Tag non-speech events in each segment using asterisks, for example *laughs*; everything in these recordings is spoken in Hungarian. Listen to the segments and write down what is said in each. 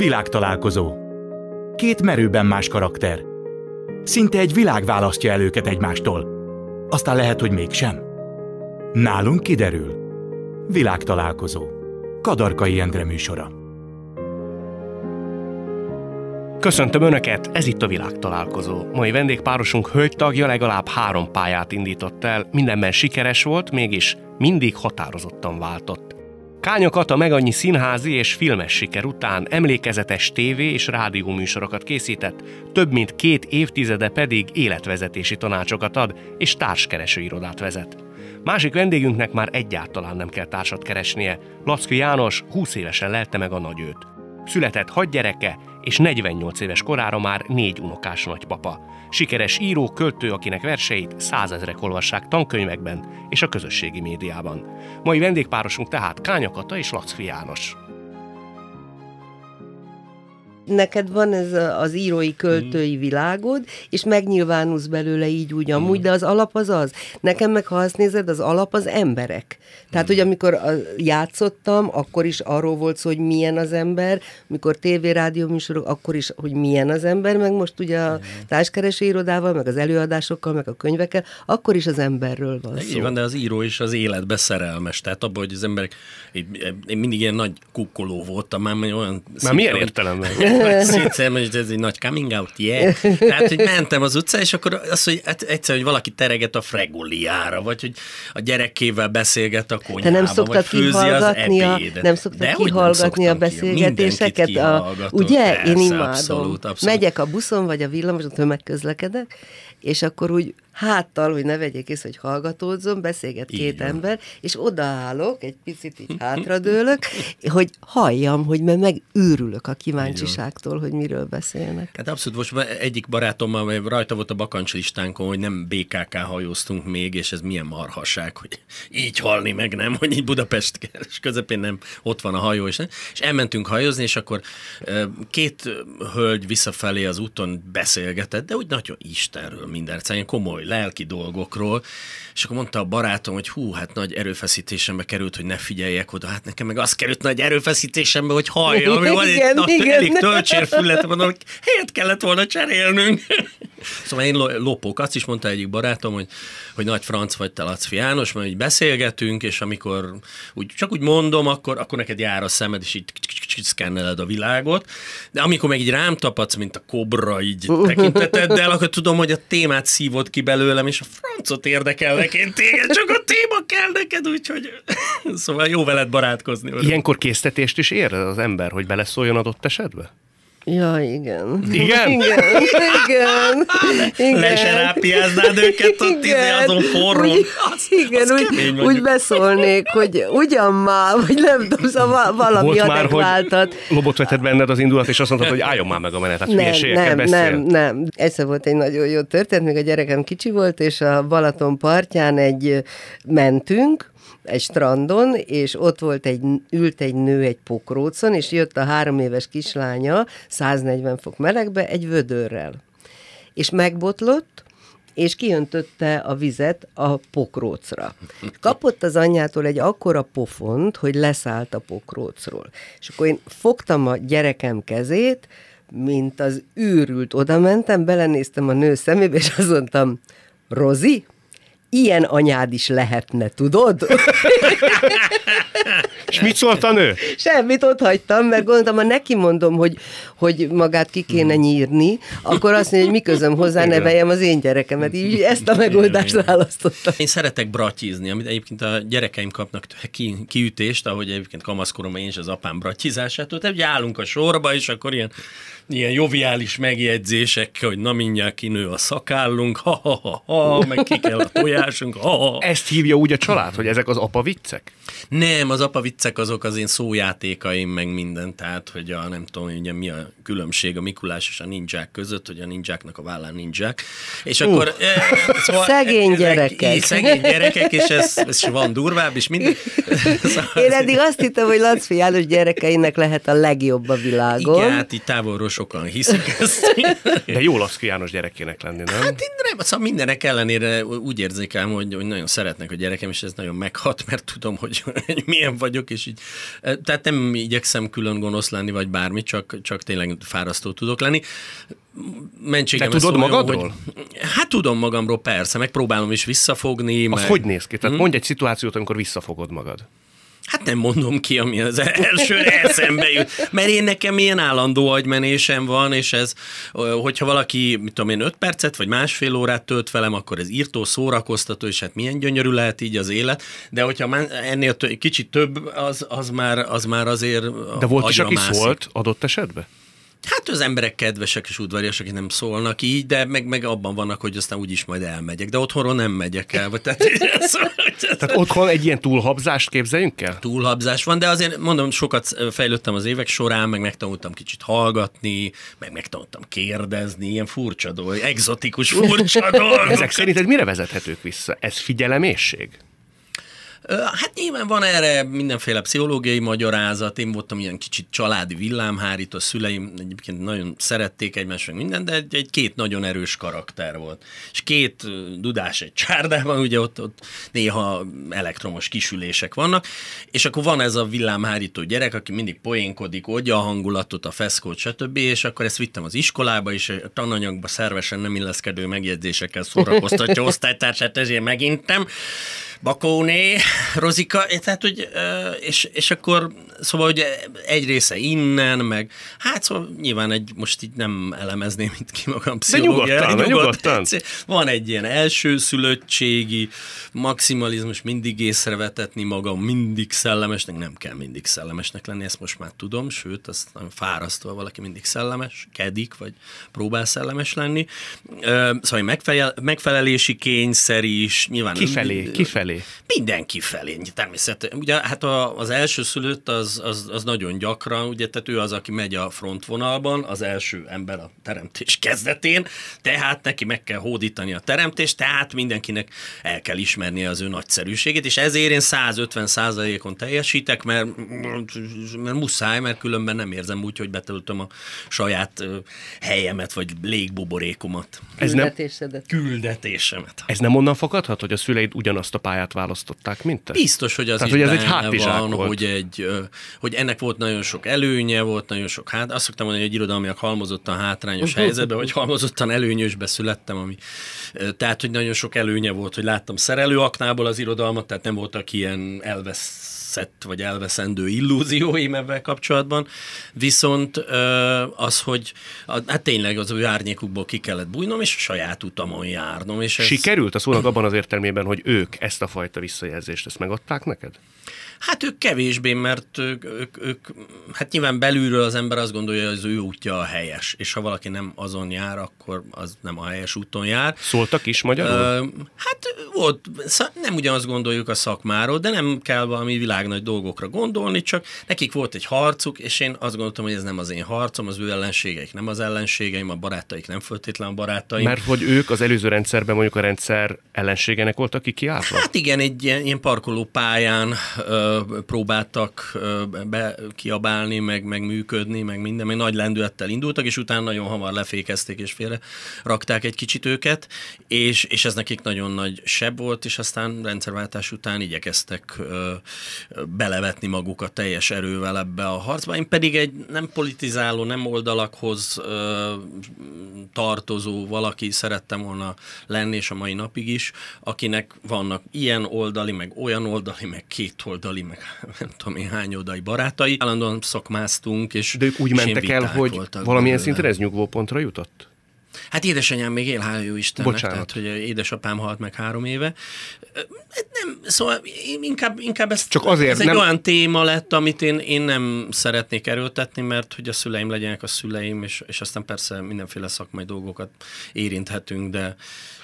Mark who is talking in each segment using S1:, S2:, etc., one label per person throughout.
S1: Világtalálkozó. Két merőben más karakter. Szinte egy világ választja el őket egymástól. Aztán lehet, hogy mégsem. Nálunk kiderül. Világtalálkozó. Kadarkai Endre műsora.
S2: Köszöntöm Önöket, ez itt a világtalálkozó. Mai vendégpárosunk hölgytagja legalább három pályát indított el, mindenben sikeres volt, mégis mindig határozottan váltott. Kánya Kata meg annyi színházi és filmes siker után emlékezetes tévé és rádió műsorokat készített, több mint két évtizede pedig életvezetési tanácsokat ad és társkereső irodát vezet. Másik vendégünknek már egyáltalán nem kell társat keresnie. Lackő János 20 évesen lelte meg a nagyőt. Született hat gyereke, és 48 éves korára már négy unokás nagypapa. Sikeres író, költő, akinek verseit százezrek olvassák tankönyvekben és a közösségi médiában. Mai vendégpárosunk tehát Kányakata és Lackfi János
S3: neked van ez az írói, költői mm. világod, és megnyilvánulsz belőle így úgy amúgy, mm. de az alap az az. Nekem meg, ha azt nézed, az alap az emberek. Tehát, mm. hogy amikor játszottam, akkor is arról volt szó, hogy milyen az ember, mikor tévé-rádió műsorok, akkor is, hogy milyen az ember, meg most ugye a társkereső irodával, meg az előadásokkal, meg a könyvekkel, akkor is az emberről van szó.
S4: Így van, de az író is az életbe szerelmes. Tehát abban, hogy az emberek, én, mindig ilyen nagy kukkoló voltam, már olyan...
S2: Már milyen értelemben? *laughs*
S4: Szétszer, hogy ez egy nagy coming out, yeah. Tehát, hogy mentem az utcán, és akkor az, hogy hát egyszer, hogy valaki tereget a freguliára, vagy hogy a gyerekével beszélget a konyhában, Te
S3: nem szoktad kihallgatni, a, nem szoktad De kihallgatni a beszélgetéseket? A, ugye? Persze, Én imádom. Abszolút, abszolút. Megyek a buszon, vagy a villamoson, tömegközlekedek, és akkor úgy háttal, hogy ne vegyék észre, hogy hallgatódzom, beszélget két Igen. ember, és odaállok, egy picit így *laughs* hátradőlök, hogy halljam, hogy mert megőrülök a kíváncsiságtól, hogy miről beszélnek.
S4: Hát abszolút, most egyik barátommal rajta volt a bakancslistánkon, hogy nem BKK hajóztunk még, és ez milyen marhaság, hogy így halni meg nem, hogy így Budapest közepén nem ott van a hajó, és, nem. és elmentünk hajózni, és akkor két hölgy visszafelé az úton beszélgetett, de úgy nagyon Istenről minden, ilyen komoly lelki dolgokról, és akkor mondta a barátom, hogy hú, hát nagy erőfeszítésembe került, hogy ne figyeljek oda, hát nekem meg az került nagy erőfeszítésembe, hogy halljam, ami van egy na, elég töltsérfület, mondom, hogy helyet kellett volna cserélnünk. *laughs* Szóval én lopok, azt is mondta egyik barátom, hogy, hogy nagy franc vagy te Lacfi János, mert így beszélgetünk, és amikor úgy, csak úgy mondom, akkor, akkor neked jár a szemed, és így szkenneled a világot, de amikor meg így rám tapadsz, mint a kobra így *laughs* tekinteteddel, akkor tudom, hogy a témát szívod ki belőlem, és a francot érdekelnek én téged, csak a téma kell neked, úgyhogy szóval jó veled barátkozni.
S2: Ilyenkor késztetést is ér az ember, hogy beleszóljon adott esetbe?
S3: Ja, igen.
S2: Igen?
S3: Igen, igen.
S4: igen. *laughs* Le is rápiáznád őket ott izé azon forró. Úgy,
S3: az, igen, az úgy, úgy beszólnék, hogy ugyan már, vagy nem tudom, szóval valami Volt adekváltat.
S2: Már, hogy lobot vetett benned az indulat, és azt mondtad, hogy álljon már meg a menet, hát
S3: nem, nem, nem, nem. Egyszer volt egy nagyon jó történet, még a gyerekem kicsi volt, és a Balaton partján egy mentünk, egy strandon, és ott volt egy, ült egy nő egy pokrócon, és jött a három éves kislánya 140 fok melegbe egy vödörrel. És megbotlott, és kiöntötte a vizet a pokrócra. Kapott az anyjától egy akkora pofont, hogy leszállt a pokrócról. És akkor én fogtam a gyerekem kezét, mint az űrült, oda mentem, belenéztem a nő szemébe, és azt mondtam, Rozi, ilyen anyád is lehetne, tudod? *laughs*
S2: És mit szólt a nő?
S3: Semmit ott hagytam, mert gondoltam, ha neki mondom, hogy, hogy magát ki kéne nyírni, akkor azt mondja, hogy mi közöm hozzá, neveljem az én gyerekemet. Így ezt a megoldást választottam.
S4: Én szeretek bratyizni, amit egyébként a gyerekeim kapnak ki, kiütést, ahogy egyébként kamaszkoromban én is az apám bratyizásától. Tehát ugye állunk a sorba, és akkor ilyen ilyen joviális megjegyzések, hogy na mindjárt kinő a szakállunk, ha, ha, ha, ha meg ki kell a tojásunk, ha, ha.
S2: Ezt hívja úgy a család, hogy ezek az apa viccek?
S4: Nem, az apa viccek azok az én szójátékaim, meg minden, tehát, hogy a, nem tudom, ugye mi a különbség a Mikulás és a ninják között, hogy a ninjáknak a vállán ninják. És uh, akkor... E,
S3: szóval, szegény gyerekek.
S4: Így, szegény gyerekek, és ez, ez van durvább, és minden.
S3: Szóval én eddig azt hittem, hogy Laci János gyerekeinek lehet a legjobb a világon.
S4: Igen, hát így távolról sokan hiszik ezt.
S2: De jó Laszki János gyerekének lenni, nem?
S4: Hát én nem, szóval mindenek ellenére úgy érzékelem, hogy, hogy nagyon szeretnek a gyerekem, és ez nagyon meghat, mert tudom, hogy, hogy milyen vagyok, vagyok, és így, tehát nem igyekszem külön gonosz lenni, vagy bármi, csak, csak tényleg fárasztó tudok lenni.
S2: Mentségem Te tudod magadról?
S4: Hogy, hát tudom magamról, persze, megpróbálom is visszafogni.
S2: Az meg... hogy néz ki? Tehát hmm? mondj egy szituációt, amikor visszafogod magad.
S4: Hát nem mondom ki, ami az első eszembe jut. Mert én nekem ilyen állandó agymenésem van, és ez, hogyha valaki, mit tudom én, öt percet vagy másfél órát tölt velem, akkor ez írtó, szórakoztató, és hát milyen gyönyörű lehet így az élet. De hogyha ennél kicsit több, az, az, már, az már azért
S2: De volt is, aki mászik. szólt adott esetben?
S4: Hát az emberek kedvesek és udvariasak, akik nem szólnak így, de meg, meg abban vannak, hogy aztán úgyis majd elmegyek. De otthonról nem megyek el. Vagy, tehát, *laughs*
S2: szóval, tehát otthon egy ilyen túlhabzást képzeljünk el?
S4: Túlhabzás van, de azért mondom, sokat fejlődtem az évek során, meg megtanultam kicsit hallgatni, meg megtanultam kérdezni, ilyen furcsa dolgok, exotikus furcsa *laughs* dolgok.
S2: Ezek szerinted mire vezethetők vissza? Ez figyelemészség?
S4: Hát nyilván van erre mindenféle pszichológiai magyarázat, én voltam ilyen kicsit családi villámhárító, a szüleim egyébként nagyon szerették egymást, meg minden, de egy, egy két nagyon erős karakter volt. És két dudás egy csárdában, ugye ott, ott néha elektromos kisülések vannak, és akkor van ez a villámhárító gyerek, aki mindig poénkodik, oldja a hangulatot, a feszkót, stb., és akkor ezt vittem az iskolába, és a tananyagba szervesen nem illeszkedő megjegyzésekkel szórakoztatja *laughs* osztálytársát, ezért megintem. Bakóné, Rozika, tehát, hogy, és, és akkor, szóval, hogy egy része innen, meg hát szóval nyilván egy, most így nem elemezném itt ki magam
S2: pszichológiai. nyugodtan, nyugodtan.
S4: Van egy ilyen elsőszülöttségi maximalizmus, mindig észrevetetni magam, mindig szellemesnek, nem kell mindig szellemesnek lenni, ezt most már tudom, sőt, azt nagyon fárasztó, valaki mindig szellemes, kedik, vagy próbál szellemes lenni. Szóval megfelel, megfelelési kényszer is, nyilván...
S2: Kifelé, kifelé felé?
S4: Mindenki felé, természetesen. Ugye hát a, az első szülött az, az, az nagyon gyakran, ugye, tehát ő az, aki megy a frontvonalban, az első ember a teremtés kezdetén, tehát neki meg kell hódítani a teremtést, tehát mindenkinek el kell ismernie az ő nagyszerűségét, és ezért én 150 százalékon teljesítek, mert, mert muszáj, mert különben nem érzem úgy, hogy betöltöm a saját helyemet, vagy légbuborékomat.
S3: Ez nem,
S4: küldetésemet.
S2: Ez nem onnan fakadhat, hogy a szüleid ugyanazt a pályát pályát választották, mint te?
S4: Biztos, hogy az Tehát, is hogy ez egy hátizsák van, volt. Hogy, egy, hogy ennek volt nagyon sok előnye, volt nagyon sok hát. Azt szoktam mondani, hogy irodalmiak halmozottan hátrányos helyzetben, vagy halmozottan előnyösbe születtem, ami, tehát, hogy nagyon sok előnye volt, hogy láttam szerelőaknából az irodalmat, tehát nem voltak ilyen elvesz elveszett vagy elveszendő illúzióim ebben kapcsolatban, viszont az, hogy hát tényleg az ő árnyékukból ki kellett bújnom, és saját utamon járnom. És
S2: ez... Sikerült a szónak abban az értelmében, hogy ők ezt a fajta visszajelzést ezt megadták neked?
S4: Hát ők kevésbé, mert ők, ők, ők, hát nyilván belülről az ember azt gondolja, hogy az ő útja a helyes, és ha valaki nem azon jár, akkor az nem a helyes úton jár.
S2: Szóltak is magyarul?
S4: Hát volt, nem ugyanazt gondoljuk a szakmáról, de nem kell valami világnagy dolgokra gondolni, csak nekik volt egy harcuk, és én azt gondoltam, hogy ez nem az én harcom, az ő ellenségeik nem az ellenségeim, a barátaik nem föltétlenül barátaim.
S2: Mert hogy ők az előző rendszerben mondjuk a rendszer ellenségenek voltak ki kiáltva?
S4: Hát igen, egy ilyen, ilyen parkoló pályán próbáltak be kiabálni, meg, meg működni, meg minden, meg nagy lendülettel indultak, és utána nagyon hamar lefékezték, és félre rakták egy kicsit őket, és, és ez nekik nagyon nagy seb volt, és aztán rendszerváltás után igyekeztek belevetni magukat teljes erővel ebbe a harcba. Én pedig egy nem politizáló, nem oldalakhoz tartozó valaki szerettem volna lenni, és a mai napig is, akinek vannak ilyen oldali, meg olyan oldali, meg két oldali, meg *laughs* nem tudom én hány oldali barátai. Állandóan szakmáztunk, és
S2: De ők úgy mentek el, hogy valamilyen belőle. szinten ez nyugvópontra jutott?
S4: Hát édesanyám még él, hála jó Istennek, Bocsánat. tehát hogy édesapám halt meg három éve. Nem, szóval inkább, inkább ez,
S2: Csak azért
S4: ez egy nem... olyan téma lett, amit én, én nem szeretnék erőltetni, mert hogy a szüleim legyenek a szüleim, és, és aztán persze mindenféle szakmai dolgokat érinthetünk, de...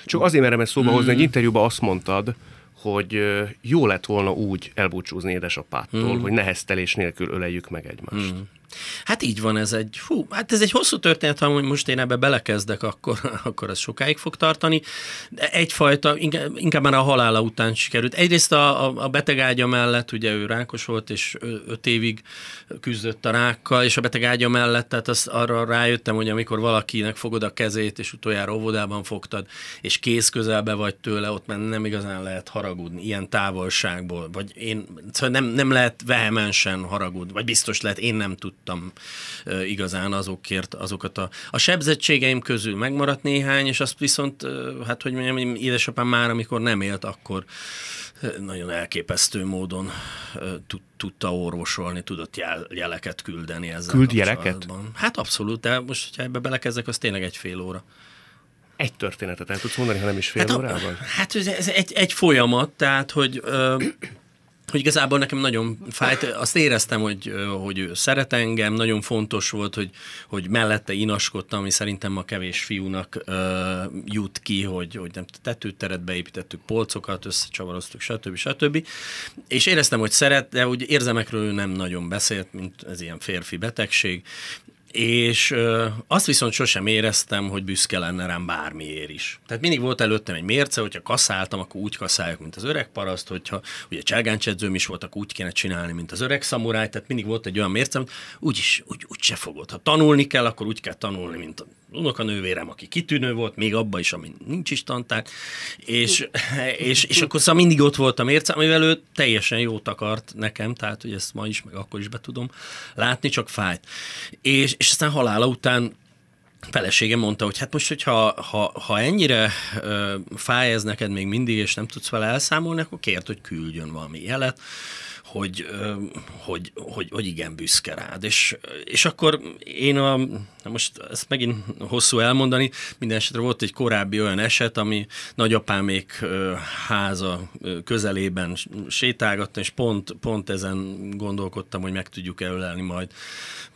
S2: Csak azért merem ezt szóba mm. hozni, egy interjúban azt mondtad, hogy jó lett volna úgy elbúcsúzni édesapától, mm. hogy neheztelés nélkül öleljük meg egymást. Mm.
S4: Hát így van, ez egy, hú, hát ez egy hosszú történet, ha most én ebbe belekezdek, akkor, *laughs* akkor ez sokáig fog tartani. De egyfajta, inkább, már a halála után sikerült. Egyrészt a, a, a betegágya mellett, ugye ő rákos volt, és öt évig küzdött a rákkal, és a betegágya mellett, tehát az, arra rájöttem, hogy amikor valakinek fogod a kezét, és utoljára óvodában fogtad, és kész közelbe vagy tőle, ott már nem igazán lehet haragudni, ilyen távolságból, vagy én, szóval nem, nem lehet vehemensen haragudni, vagy biztos lehet, én nem tudtam tudtam igazán azokért, azokat a, a sebzettségeim közül megmaradt néhány, és azt viszont, hát hogy mondjam, édesapám már, amikor nem élt, akkor nagyon elképesztő módon tudta orvosolni, tudott jel, jeleket küldeni ezzel
S2: Küld jeleket?
S4: Hát abszolút, de most, hogyha ebbe belekezdek, az tényleg egy fél óra.
S2: Egy történetet el tudsz mondani, ha nem is fél hát órában?
S4: Hát ez egy, egy folyamat, tehát, hogy ö, hogy igazából nekem nagyon fájt, azt éreztem, hogy, hogy ő szeret engem, nagyon fontos volt, hogy, hogy mellette inaskodtam, ami szerintem a kevés fiúnak uh, jut ki, hogy, hogy nem tetőteret beépítettük, polcokat, összecsavaroztuk, stb. stb. És éreztem, hogy szeret, de úgy érzemekről ő nem nagyon beszélt, mint ez ilyen férfi betegség, és azt viszont sosem éreztem, hogy büszke lenne rám bármiért is. Tehát mindig volt előttem egy mérce, hogyha kaszáltam, akkor úgy kaszáljak, mint az öreg paraszt, hogyha ugye cselgáncsedzőm is volt, akkor úgy kéne csinálni, mint az öreg szamuráj, tehát mindig volt egy olyan mérce, hogy úgyis, úgy, úgy se fogod. Ha tanulni kell, akkor úgy kell tanulni, mint unokanővérem, aki kitűnő volt, még abba is, ami nincs is tantár, és, *laughs* és, és akkor szóval mindig ott volt a mérce, amivel ő teljesen jót akart nekem, tehát hogy ezt ma is, meg akkor is be tudom látni, csak fájt. És, és aztán halála után feleségem mondta, hogy hát most, hogyha ha, ha ennyire ö, fáj ez neked még mindig, és nem tudsz vele elszámolni, akkor kért, hogy küldjön valami jelet hogy, hogy, hogy, hogy igen, büszke rád. És, és akkor én a, most ezt megint hosszú elmondani, minden esetre volt egy korábbi olyan eset, ami nagyapámék háza közelében sétálgattam, és pont, pont ezen gondolkodtam, hogy meg tudjuk elölelni majd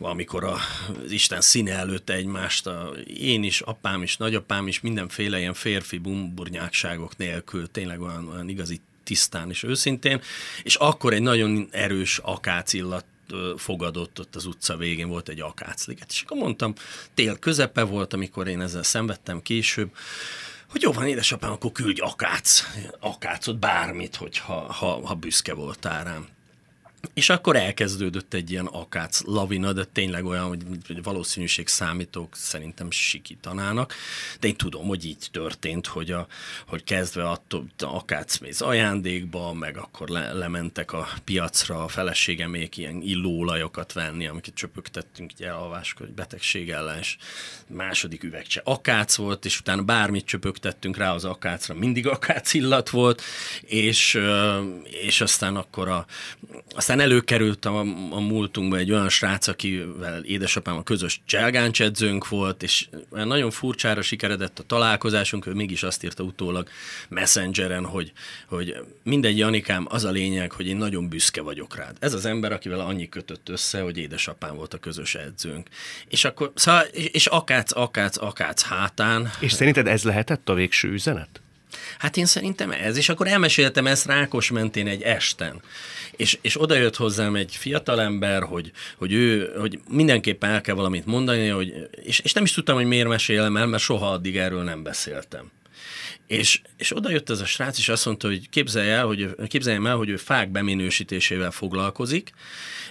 S4: amikor a, az Isten színe előtt egymást, a, én is, apám is, nagyapám is, mindenféle ilyen férfi bumburnyákságok nélkül, tényleg olyan, olyan igazi tisztán és őszintén, és akkor egy nagyon erős akác illat fogadott ott az utca végén, volt egy akácliget. És akkor mondtam, tél közepe volt, amikor én ezzel szenvedtem később, hogy jó van, édesapám, akkor küldj akác, akácot, bármit, hogyha ha, ha büszke voltál rám. És akkor elkezdődött egy ilyen akác lavina, de tényleg olyan, hogy, hogy valószínűség számítók szerintem sikítanának, de én tudom, hogy így történt, hogy, a, hogy kezdve attól akácméz ajándékba, meg akkor le, lementek a piacra a feleségemék ilyen illóolajokat venni, amiket csöpögtettünk egy elhalvás betegség ellen, és második üvegcse akác volt, és utána bármit csöpögtettünk rá az akácra, mindig akác illat volt, és, és aztán akkor a, aztán aztán előkerült a, a múltunkba egy olyan srác, akivel édesapám a közös cselgáncsedzőnk volt, és nagyon furcsára sikeredett a találkozásunk, ő mégis azt írta utólag Messengeren, hogy, hogy mindegy, Janikám, az a lényeg, hogy én nagyon büszke vagyok rád. Ez az ember, akivel annyi kötött össze, hogy édesapám volt a közös edzőnk. És akkor, szóval, és akác, akác, akác hátán.
S2: És szerinted ez lehetett a végső üzenet?
S4: Hát én szerintem ez, és akkor elmeséltem ezt Rákos mentén egy esten. És, és oda jött hozzám egy fiatalember, hogy, hogy ő, hogy mindenképpen el kell valamit mondani, hogy, és, és nem is tudtam, hogy miért mesélem el, mert soha addig erről nem beszéltem. És, és oda jött ez a srác, és azt mondta, hogy képzelj el, hogy, képzeljem el, hogy ő fák beminősítésével foglalkozik,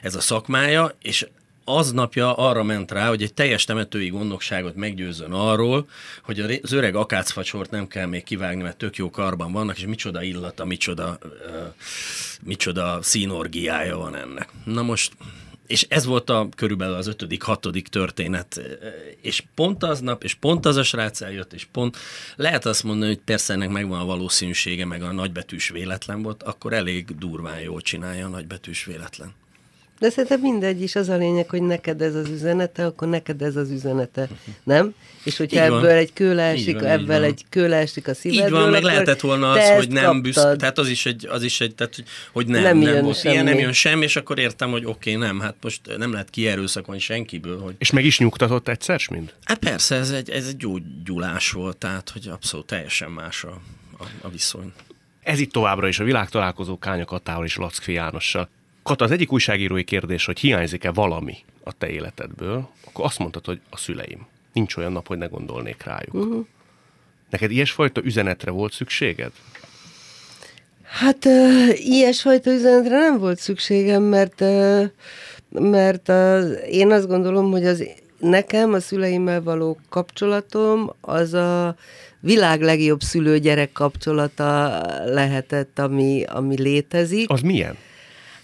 S4: ez a szakmája, és aznapja arra ment rá, hogy egy teljes temetői gondnokságot meggyőzön arról, hogy az öreg akácfacsort nem kell még kivágni, mert tök jó karban vannak, és micsoda illata, micsoda, uh, micsoda színorgiája van ennek. Na most és ez volt a körülbelül az ötödik, hatodik történet, és pont aznap, és pont az a srác eljött, és pont lehet azt mondani, hogy persze ennek megvan a valószínűsége, meg a nagybetűs véletlen volt, akkor elég durván jól csinálja a nagybetűs véletlen.
S3: De szerintem mindegy is, az a lényeg, hogy neked ez az üzenete, akkor neked ez az üzenete, nem? És hogyha ebből egy kő leesik, ebből egy kő leesik a szívedből,
S4: Így van, meg lehetett volna az, hogy nem büszke, tehát az is egy, az is egy tehát, hogy, hogy nem, nem, nem, volt semmi. ilyen, nem jön semmi, és akkor értem, hogy oké, okay, nem, hát most nem lehet kierőszakolni senkiből. Hogy...
S2: És meg is nyugtatott egyszer, mind?
S4: Hát persze, ez egy, ez egy gyógyulás volt, tehát, hogy abszolút teljesen más a, a, a viszony.
S2: Ez itt továbbra is a világtalálkozó Kánya Katával és Lackfi Jánossal. Kata, az egyik újságírói kérdés, hogy hiányzik-e valami a te életedből, akkor azt mondtad, hogy a szüleim. Nincs olyan nap, hogy ne gondolnék rájuk. Uh-huh. Neked ilyesfajta üzenetre volt szükséged?
S3: Hát uh, ilyesfajta üzenetre nem volt szükségem, mert, uh, mert az, én azt gondolom, hogy az nekem a szüleimmel való kapcsolatom az a világ legjobb szülő-gyerek kapcsolata lehetett, ami, ami létezik.
S2: Az milyen?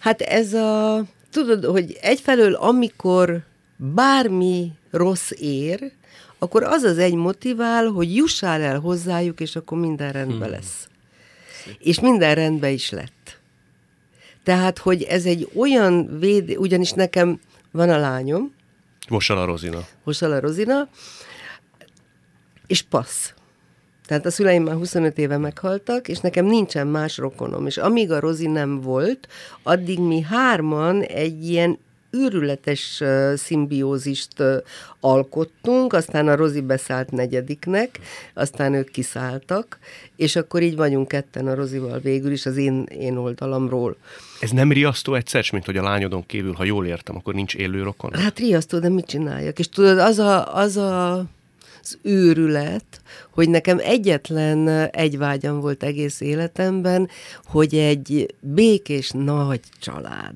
S3: Hát ez a, tudod, hogy egyfelől amikor bármi rossz ér, akkor az az egy motivál, hogy jussál el hozzájuk, és akkor minden rendben hmm. lesz. És minden rendben is lett. Tehát, hogy ez egy olyan véd, ugyanis nekem van a lányom.
S2: Vosala Rozina.
S3: Vosala Rozina, és passz. Tehát a szüleim már 25 éve meghaltak, és nekem nincsen más rokonom. És amíg a Rozi nem volt, addig mi hárman egy ilyen őrületes uh, szimbiózist uh, alkottunk, aztán a Rozi beszállt negyediknek, aztán ők kiszálltak, és akkor így vagyunk ketten a Rozival végül is az én, én oldalamról.
S2: Ez nem riasztó egyszer, mint hogy a lányodon kívül, ha jól értem, akkor nincs élő rokon?
S3: Hát riasztó, de mit csináljak? És tudod, az a, az a az őrület, hogy nekem egyetlen egy vágyam volt egész életemben, hogy egy békés nagy család.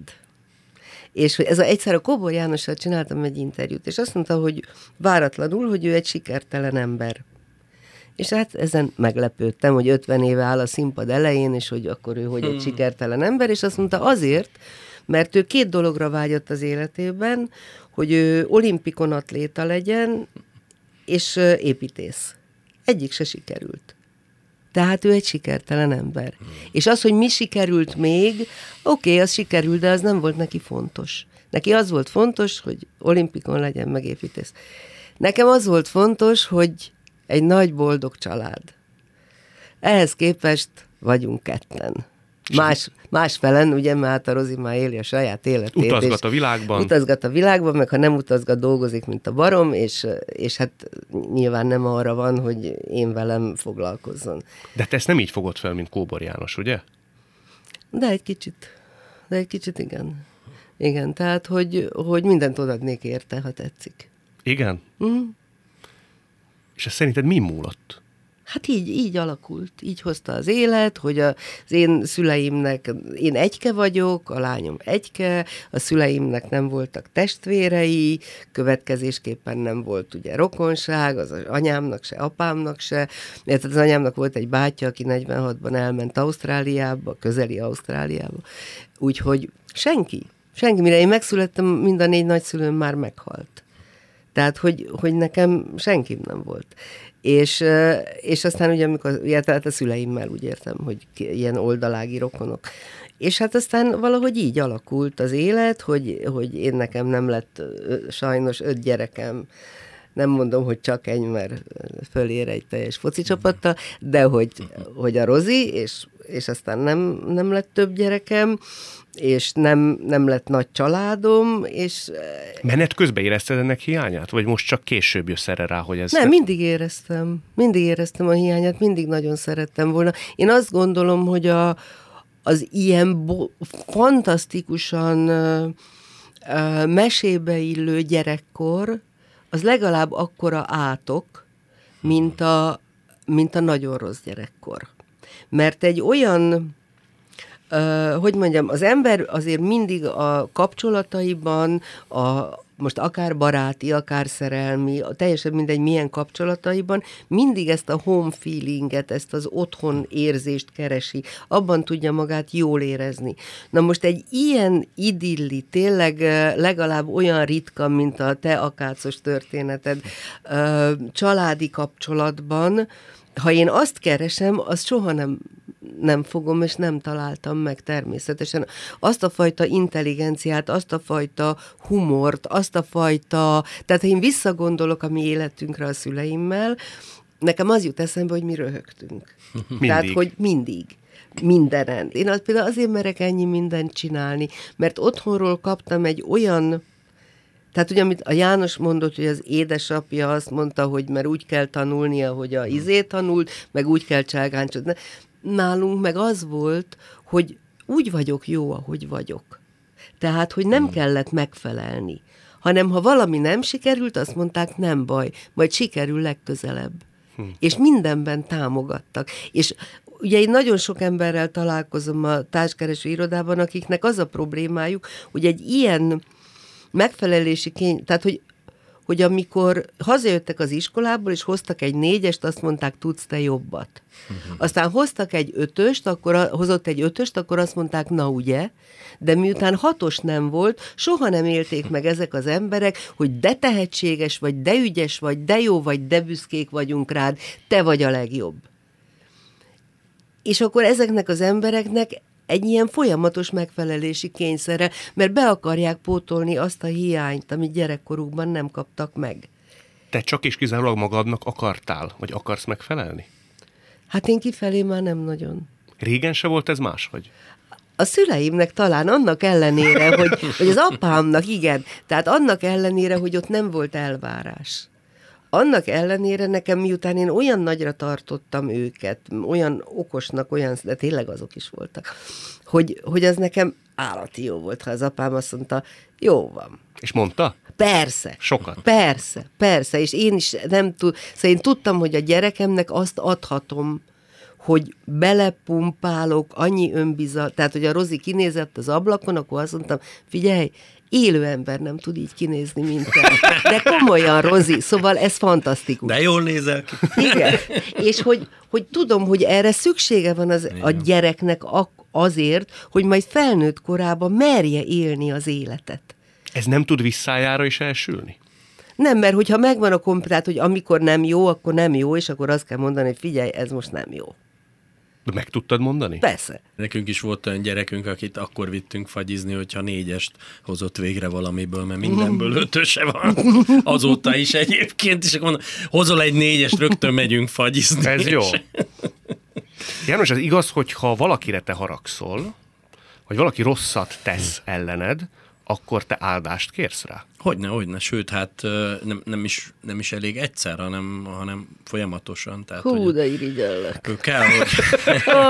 S3: És hogy ez a, egyszer a Kobor Jánossal csináltam egy interjút, és azt mondta, hogy váratlanul, hogy ő egy sikertelen ember. És hát ezen meglepődtem, hogy 50 éve áll a színpad elején, és hogy akkor ő hogy egy hmm. sikertelen ember, és azt mondta azért, mert ő két dologra vágyott az életében, hogy ő olimpikon atléta legyen, és építész. Egyik se sikerült. Tehát ő egy sikertelen ember. Hmm. És az, hogy mi sikerült még, oké, okay, az sikerült, de az nem volt neki fontos. Neki az volt fontos, hogy olimpikon legyen megépítész. Nekem az volt fontos, hogy egy nagy boldog család. Ehhez képest vagyunk ketten. Más, más felen, ugye, mert a Rozi már éli a saját életét.
S2: Utazgat a világban.
S3: Utazgat a világban, meg ha nem utazgat, dolgozik, mint a barom, és, és hát nyilván nem arra van, hogy én velem foglalkozzon.
S2: De te ezt nem így fogod fel, mint Kóbor János, ugye?
S3: De egy kicsit. De egy kicsit igen. Igen, tehát, hogy, hogy mindent odadnék érte, ha tetszik.
S2: Igen? Mm. És ez szerinted mi múlott?
S3: Hát így, így alakult, így hozta az élet, hogy az én szüleimnek, én egyke vagyok, a lányom egyke, a szüleimnek nem voltak testvérei, következésképpen nem volt ugye rokonság, az, anyámnak se, apámnak se, mert az anyámnak volt egy bátyja, aki 46-ban elment Ausztráliába, közeli Ausztráliába, úgyhogy senki, senki, mire én megszülettem, mind a négy nagyszülőm már meghalt. Tehát, hogy, hogy nekem senki nem volt. És, és aztán ugye, amikor, ugye, tehát a szüleimmel úgy értem, hogy ilyen oldalági rokonok. És hát aztán valahogy így alakult az élet, hogy, hogy én nekem nem lett sajnos öt gyerekem, nem mondom, hogy csak egy, mert fölér egy teljes foci csapattal, de hogy, hogy a Rozi, és, és aztán nem, nem lett több gyerekem, és nem, nem lett nagy családom, és... Eh,
S2: Menet közben érezted ennek hiányát? Vagy most csak később jössz erre rá, hogy ez...
S3: Nem, mindig éreztem. Mindig éreztem a hiányát, mindig nagyon szerettem volna. Én azt gondolom, hogy a, az ilyen bo- fantasztikusan uh, uh, mesébe illő gyerekkor, az legalább akkora átok, mint a, mint a nagyon rossz gyerekkor. Mert egy olyan hogy mondjam, az ember azért mindig a kapcsolataiban, a, most akár baráti, akár szerelmi, teljesen mindegy milyen kapcsolataiban, mindig ezt a home feelinget, ezt az otthon érzést keresi, abban tudja magát jól érezni. Na most egy ilyen idilli, tényleg legalább olyan ritka, mint a te akácos történeted, családi kapcsolatban, ha én azt keresem, az soha nem nem fogom, és nem találtam meg természetesen. Azt a fajta intelligenciát, azt a fajta humort, azt a fajta, tehát ha én visszagondolok a mi életünkre a szüleimmel, nekem az jut eszembe, hogy mi röhögtünk. *laughs*
S2: Mindig.
S3: Tehát, hogy mindig mindenen. Én az például azért merek ennyi mindent csinálni, mert otthonról kaptam egy olyan tehát ugye, amit a János mondott, hogy az édesapja azt mondta, hogy mert úgy kell tanulnia, hogy a izé tanult, meg úgy kell cselgáncsodni. Nálunk meg az volt, hogy úgy vagyok jó, ahogy vagyok. Tehát, hogy nem hmm. kellett megfelelni, hanem ha valami nem sikerült, azt mondták, nem baj, majd sikerül legközelebb. Hm. És mindenben támogattak. És ugye én nagyon sok emberrel találkozom a társkereső irodában, akiknek az a problémájuk, hogy egy ilyen megfelelési kény, tehát hogy hogy amikor hazajöttek az iskolából, és hoztak egy négyest, azt mondták, tudsz te jobbat. Uh-huh. Aztán hoztak egy ötöst, akkor hozott egy ötöst, akkor azt mondták, na ugye, de miután hatos nem volt, soha nem élték meg ezek az emberek, hogy de tehetséges vagy, de ügyes vagy, de jó vagy, de büszkék vagyunk rád, te vagy a legjobb. És akkor ezeknek az embereknek egy ilyen folyamatos megfelelési kényszerre, mert be akarják pótolni azt a hiányt, amit gyerekkorukban nem kaptak meg.
S2: Te csak és kizárólag magadnak akartál, vagy akarsz megfelelni?
S3: Hát én kifelé már nem nagyon.
S2: Régen se volt ez máshogy?
S3: A szüleimnek talán annak ellenére, hogy, hogy az *laughs* apámnak, igen, tehát annak ellenére, hogy ott nem volt elvárás annak ellenére nekem, miután én olyan nagyra tartottam őket, olyan okosnak, olyan, de tényleg azok is voltak, hogy, hogy az nekem állati jó volt, ha az apám azt mondta, jó van.
S2: És mondta?
S3: Persze.
S2: Sokat.
S3: Persze, persze, és én is nem tud, szóval én tudtam, hogy a gyerekemnek azt adhatom, hogy belepumpálok annyi önbizat, tehát, hogy a Rozi kinézett az ablakon, akkor azt mondtam, figyelj, élő ember nem tud így kinézni, mint te. De komolyan, Rozi, szóval ez fantasztikus.
S4: De jól nézel ki.
S3: Igen, és hogy, hogy tudom, hogy erre szüksége van az, a gyereknek azért, hogy majd felnőtt korában merje élni az életet.
S2: Ez nem tud visszájára is elsülni?
S3: Nem, mert hogyha megvan a kompetát, hogy amikor nem jó, akkor nem jó, és akkor azt kell mondani, hogy figyelj, ez most nem jó.
S2: De meg tudtad mondani?
S3: Persze.
S4: Nekünk is volt olyan gyerekünk, akit akkor vittünk fagyizni, hogyha négyest hozott végre valamiből, mert mindenből ötöse van. *laughs* Azóta is egyébként, és akkor hozol egy négyest, rögtön megyünk fagyizni.
S2: Ez jó. *laughs* János, ez igaz, hogy ha valakire te haragszol, hogy valaki rosszat tesz ellened, akkor te áldást kérsz rá?
S4: Hogyne, hogyne, sőt, hát nem, nem, is, nem is elég egyszer, hanem, hanem folyamatosan. Tehát,
S3: Hú,
S4: hogy
S3: de irigyellek.
S4: Kell, hogy...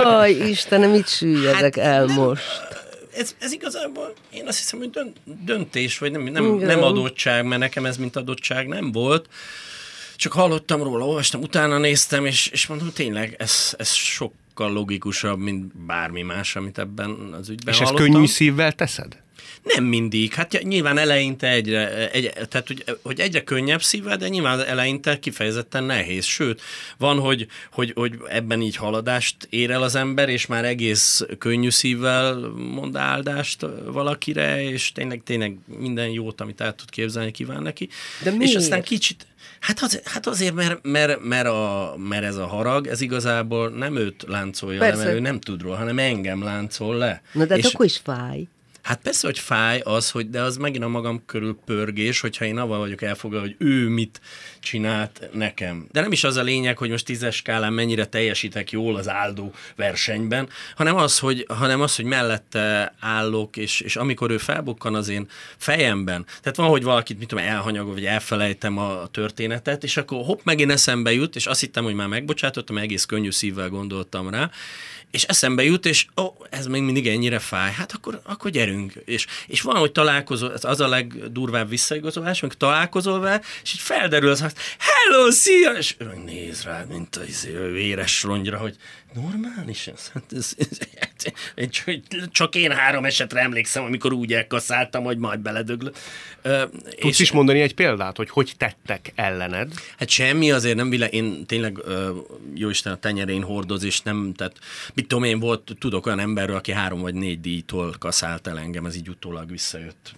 S3: Aj, Istenem, mit süllyedek hát el nem, most?
S4: Ez, ez igazából, én azt hiszem, hogy döntés, vagy nem, nem, nem adottság, mert nekem ez mint adottság nem volt, csak hallottam róla, olvastam, utána néztem, és, és mondom, tényleg ez, ez sokkal logikusabb, mint bármi más, amit ebben az ügyben
S2: És
S4: hallottam.
S2: ezt könnyű szívvel teszed?
S4: Nem mindig. Hát nyilván eleinte egyre, egy, tehát hogy, hogy egyre könnyebb szívvel, de nyilván eleinte kifejezetten nehéz. Sőt, van, hogy, hogy, hogy ebben így haladást ér el az ember, és már egész könnyű szívvel mond áldást valakire, és tényleg, tényleg minden jót, amit el tud képzelni, kíván neki.
S3: De
S4: miért? És aztán kicsit, Hát, az, hát azért, mert, mert, mert, a, mert ez a harag, ez igazából nem őt láncolja Persze. le, mert ő nem tud róla, hanem engem láncol le.
S3: Na de hát és, akkor is fáj.
S4: Hát persze, hogy fáj az, hogy de az megint a magam körül pörgés, hogyha én avval vagyok elfoglalva, hogy ő mit csinált nekem. De nem is az a lényeg, hogy most tízes skálán mennyire teljesítek jól az áldó versenyben, hanem az, hogy, hanem az, hogy mellette állok, és, és amikor ő felbukkan az én fejemben, tehát van, hogy valakit, mit tudom, elhanyagol, vagy elfelejtem a történetet, és akkor hopp, megint eszembe jut, és azt hittem, hogy már megbocsátottam, egész könnyű szívvel gondoltam rá, és eszembe jut, és ó, ez még mindig ennyire fáj, hát akkor, akkor gyerünk. És, és van, hogy találkozol, az a legdurvább visszaigazolás, amikor találkozol vele, és így felderül az, hogy hello, szia, és néz rá, mint a izé, véres rongyra, hogy normális ez? Hát ez, ez, ez, csak, csak én három esetre emlékszem, amikor úgy elkaszáltam, hogy majd beledöglök.
S2: Tudsz és, is mondani egy példát, hogy hogy tettek ellened?
S4: Hát semmi azért nem világ, én tényleg uh, jó Isten a tenyerén hordoz, és nem, tehát mit tudom én, volt, tudok olyan emberről, aki három vagy négy díjtól kaszált el engem, ez így utólag visszajött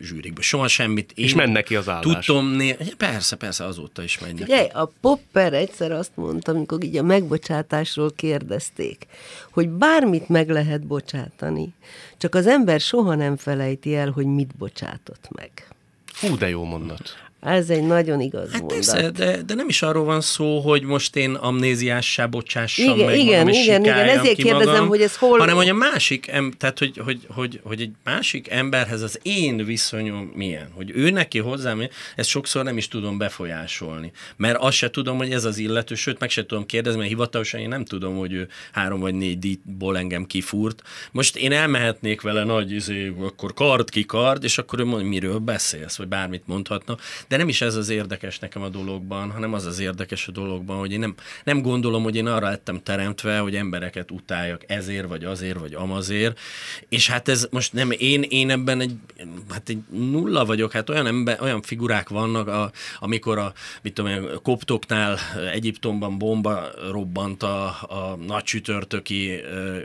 S4: zsűrikbe. Soha semmit.
S2: Én és menne ki az állás.
S4: Tudtam, né- persze, persze, azóta is megy
S3: Figyelj, a Popper egyszer azt mondta, amikor így a megbocsátásról kérdezték, hogy bármit meg lehet bocsátani, csak az ember soha nem felejti el, hogy mit bocsátott meg.
S2: Fú, de jó mondat.
S3: Ez egy nagyon igaz
S4: Hát
S3: mondat.
S4: persze, de, de nem is arról van szó, hogy most én amnéziássá bocsássam
S3: Igen,
S4: meg
S3: igen,
S4: magam,
S3: igen, igen, ezért kérdezem,
S4: magam,
S3: hogy ez hol-
S4: Hanem, hogy a másik, em, tehát, hogy, hogy, hogy, hogy egy másik emberhez az én viszonyom milyen, hogy ő neki hozzám, ezt sokszor nem is tudom befolyásolni. Mert azt se tudom, hogy ez az illető, sőt, meg se tudom kérdezni, mert hivatalosan én nem tudom, hogy ő három vagy négy díjból engem kifúrt. Most én elmehetnék vele nagy, izé, akkor kard ki kard, és akkor ő mond, miről beszélsz, vagy bármit mondhatna. De nem is ez az érdekes nekem a dologban, hanem az az érdekes a dologban, hogy én nem, nem gondolom, hogy én arra lettem teremtve, hogy embereket utáljak ezért, vagy azért, vagy amazért. És hát ez most nem én, én ebben egy, hát egy nulla vagyok, hát olyan, ember, olyan figurák vannak, a, amikor a, mit tudom én, koptoknál Egyiptomban bomba robbant a, a nagy csütörtöki ö,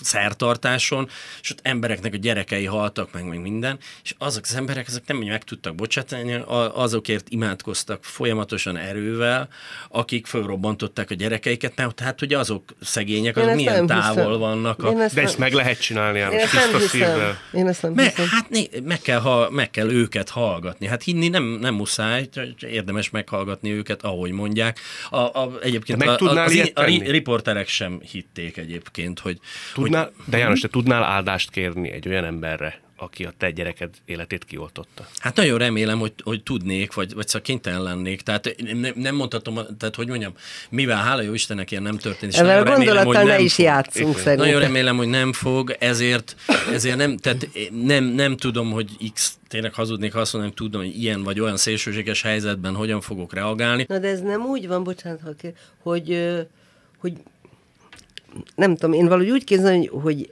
S4: szertartáson, és ott embereknek a gyerekei haltak meg, meg minden, és azok az emberek, ezek nem meg tudtak bocsátani, a- azokért imádkoztak folyamatosan erővel, akik fölrobbantották a gyerekeiket, mert hát ugye azok szegények,
S3: Én
S4: azok milyen távol
S3: hiszem.
S4: vannak. A,
S3: Én ezt
S2: De
S3: nem-
S2: ezt meg lehet csinálni, János, tiszta szívvel.
S3: Én ezt nem
S4: me, hát né, meg, kell, ha, meg kell őket hallgatni. Hát hinni nem, nem muszáj, érdemes meghallgatni őket, ahogy mondják. A, a, egyébként
S2: meg
S4: a, az,
S2: ilyet
S4: a, ri-
S2: tenni?
S4: riporterek sem hitték egyébként, hogy,
S2: Tudnál, de János, te tudnál áldást kérni egy olyan emberre, aki a te gyereked életét kioltotta?
S4: Hát nagyon remélem, hogy, hogy tudnék, vagy, vagy szóval kénytelen lennék. Tehát nem, nem mondhatom, tehát hogy mondjam, mivel hála jó Istennek ilyen nem történt. és
S3: Ezzel a gondolattal
S4: hogy
S3: ne is
S4: fog.
S3: játszunk
S2: Éppen.
S3: szerintem.
S4: Nagyon remélem, hogy nem fog, ezért, ezért nem, tehát nem, nem tudom, hogy X tényleg hazudnék, ha azt mondom, hogy tudom, hogy ilyen vagy olyan szélsőséges helyzetben hogyan fogok reagálni.
S3: Na de ez nem úgy van, bocsánat, hogy, ö, hogy nem tudom, én valahogy úgy képzelem, hogy, hogy,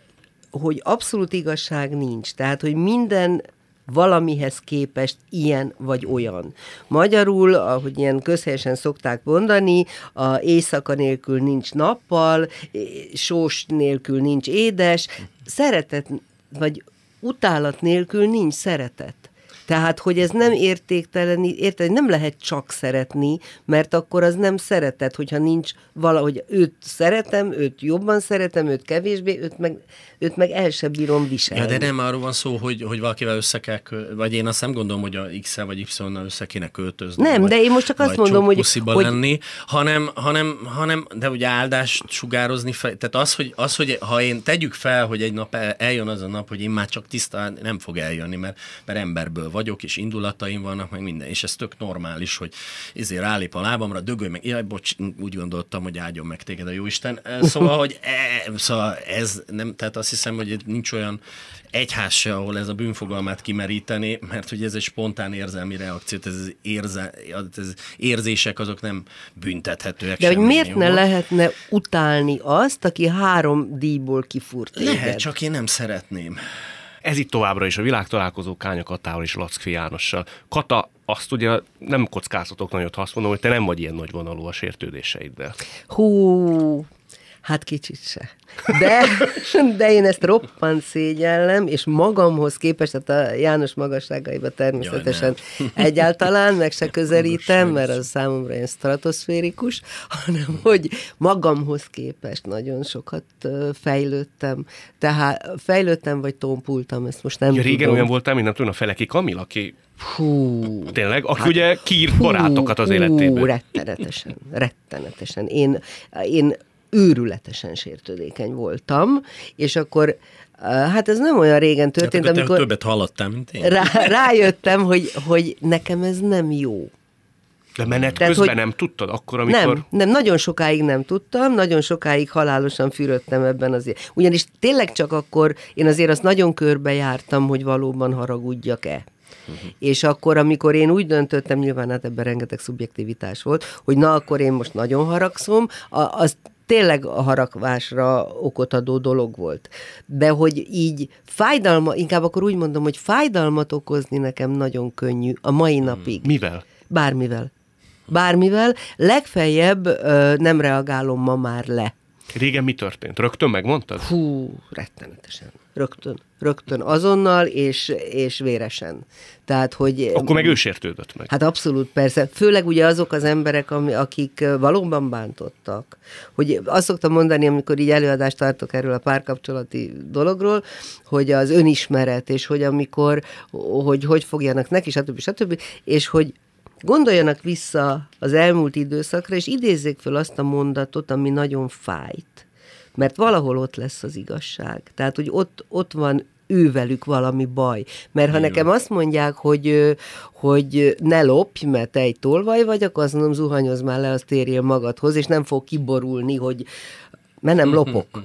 S3: hogy abszolút igazság nincs. Tehát, hogy minden valamihez képest ilyen vagy olyan. Magyarul, ahogy ilyen közhelyesen szokták mondani, a éjszaka nélkül nincs nappal, sós nélkül nincs édes, szeretet vagy utálat nélkül nincs szeretet. Tehát, hogy ez nem értéktelen, érted, nem lehet csak szeretni, mert akkor az nem szeretet, hogyha nincs valahogy őt szeretem, őt jobban szeretem, őt kevésbé, őt meg, őt meg el sem bírom viselni.
S4: Ja, de nem arról van szó, hogy, hogy valakivel össze kell, vagy én azt nem gondolom, hogy a x vagy Y-nal össze kéne költözni.
S3: Nem,
S4: vagy,
S3: de én most csak azt mondom, hogy- hogy-
S4: lenni, hanem, hanem, hanem, de ugye áldást sugározni, fe, tehát az hogy, az, hogy ha én tegyük fel, hogy egy nap el, eljön az a nap, hogy én már csak tisztán nem fog eljönni, mert, mert emberből vagyok, és indulataim vannak, meg minden, és ez tök normális, hogy ezért rálép a lábamra, dögölj meg, jaj, bocs, úgy gondoltam, hogy áldjon meg téged a Jóisten. Szóval, hogy e, szóval ez nem, tehát azt hiszem, hogy nincs olyan egyház se, ahol ez a bűnfogalmát kimeríteni, mert hogy ez egy spontán érzelmi reakció, ez, az érze, ez érzések azok nem büntethetőek.
S3: De hogy miért ne
S4: jogon.
S3: lehetne utálni azt, aki három díjból kifúrt?
S4: Lehet, csak én nem szeretném.
S2: Ez itt továbbra is a világtalálkozó Kánya Katával és Lackfi Jánossal. Kata, azt ugye nem kockáztatok nagyot, ha azt mondom, hogy te nem vagy ilyen nagyvonalú a sértődéseiddel.
S3: Hú, hát kicsit se. De, *laughs* de én ezt roppant szégyellem, és magamhoz képest, tehát a János magasságaiba természetesen *laughs* egyáltalán meg se közelítem, mert az számomra ilyen stratoszférikus, *laughs* hanem hogy magamhoz képest nagyon sokat fejlődtem. Tehát fejlődtem, vagy tompultam, ezt most nem
S2: Ja, régen
S3: tudom.
S2: olyan voltál, mint nem tudom, a Feleki Kamil, aki
S3: Hú,
S2: tényleg, aki hát, ugye kiírt barátokat az
S3: hú,
S2: életében.
S3: rettenetesen, rettenetesen. Én, én őrületesen sértődékeny voltam, és akkor hát ez nem olyan régen történt,
S4: te
S3: amikor
S4: többet hallottál, mint én.
S3: rá, rájöttem, hogy, hogy nekem ez nem jó.
S2: De menet
S3: Tehát,
S2: közben
S3: hogy-
S2: nem tudtad? Akkor, amikor...
S3: Nem, nem, nagyon sokáig nem tudtam, nagyon sokáig halálosan fürödtem ebben az Ugyanis tényleg csak akkor, én azért azt nagyon körbejártam, hogy valóban haragudjak-e. Uh-huh. És akkor, amikor én úgy döntöttem, nyilván hát ebben rengeteg szubjektivitás volt, hogy na, akkor én most nagyon haragszom, a, az tényleg a haragvásra okot adó dolog volt. De hogy így fájdalma, inkább akkor úgy mondom, hogy fájdalmat okozni nekem nagyon könnyű a mai napig.
S2: Mivel?
S3: Bármivel. Bármivel. Legfeljebb ö, nem reagálom ma már le.
S2: Régen mi történt? Rögtön megmondtad?
S3: Hú, rettenetesen. Rögtön. Rögtön azonnal, és, és véresen. Tehát, hogy...
S2: Akkor meg ő sértődött meg.
S3: Hát abszolút, persze. Főleg ugye azok az emberek, ami, akik valóban bántottak. Hogy azt szoktam mondani, amikor így előadást tartok erről a párkapcsolati dologról, hogy az önismeret, és hogy amikor, hogy hogy fogjanak neki, stb. stb. És hogy gondoljanak vissza az elmúlt időszakra, és idézzék föl azt a mondatot, ami nagyon fájt. Mert valahol ott lesz az igazság. Tehát, hogy ott, ott van ővelük valami baj. Mert ha nekem azt mondják, hogy, hogy ne lopj, mert te egy tolvaj vagy, akkor azt mondom, zuhanyoz már le, az térjél magadhoz, és nem fog kiborulni, hogy mert nem lopok. *laughs*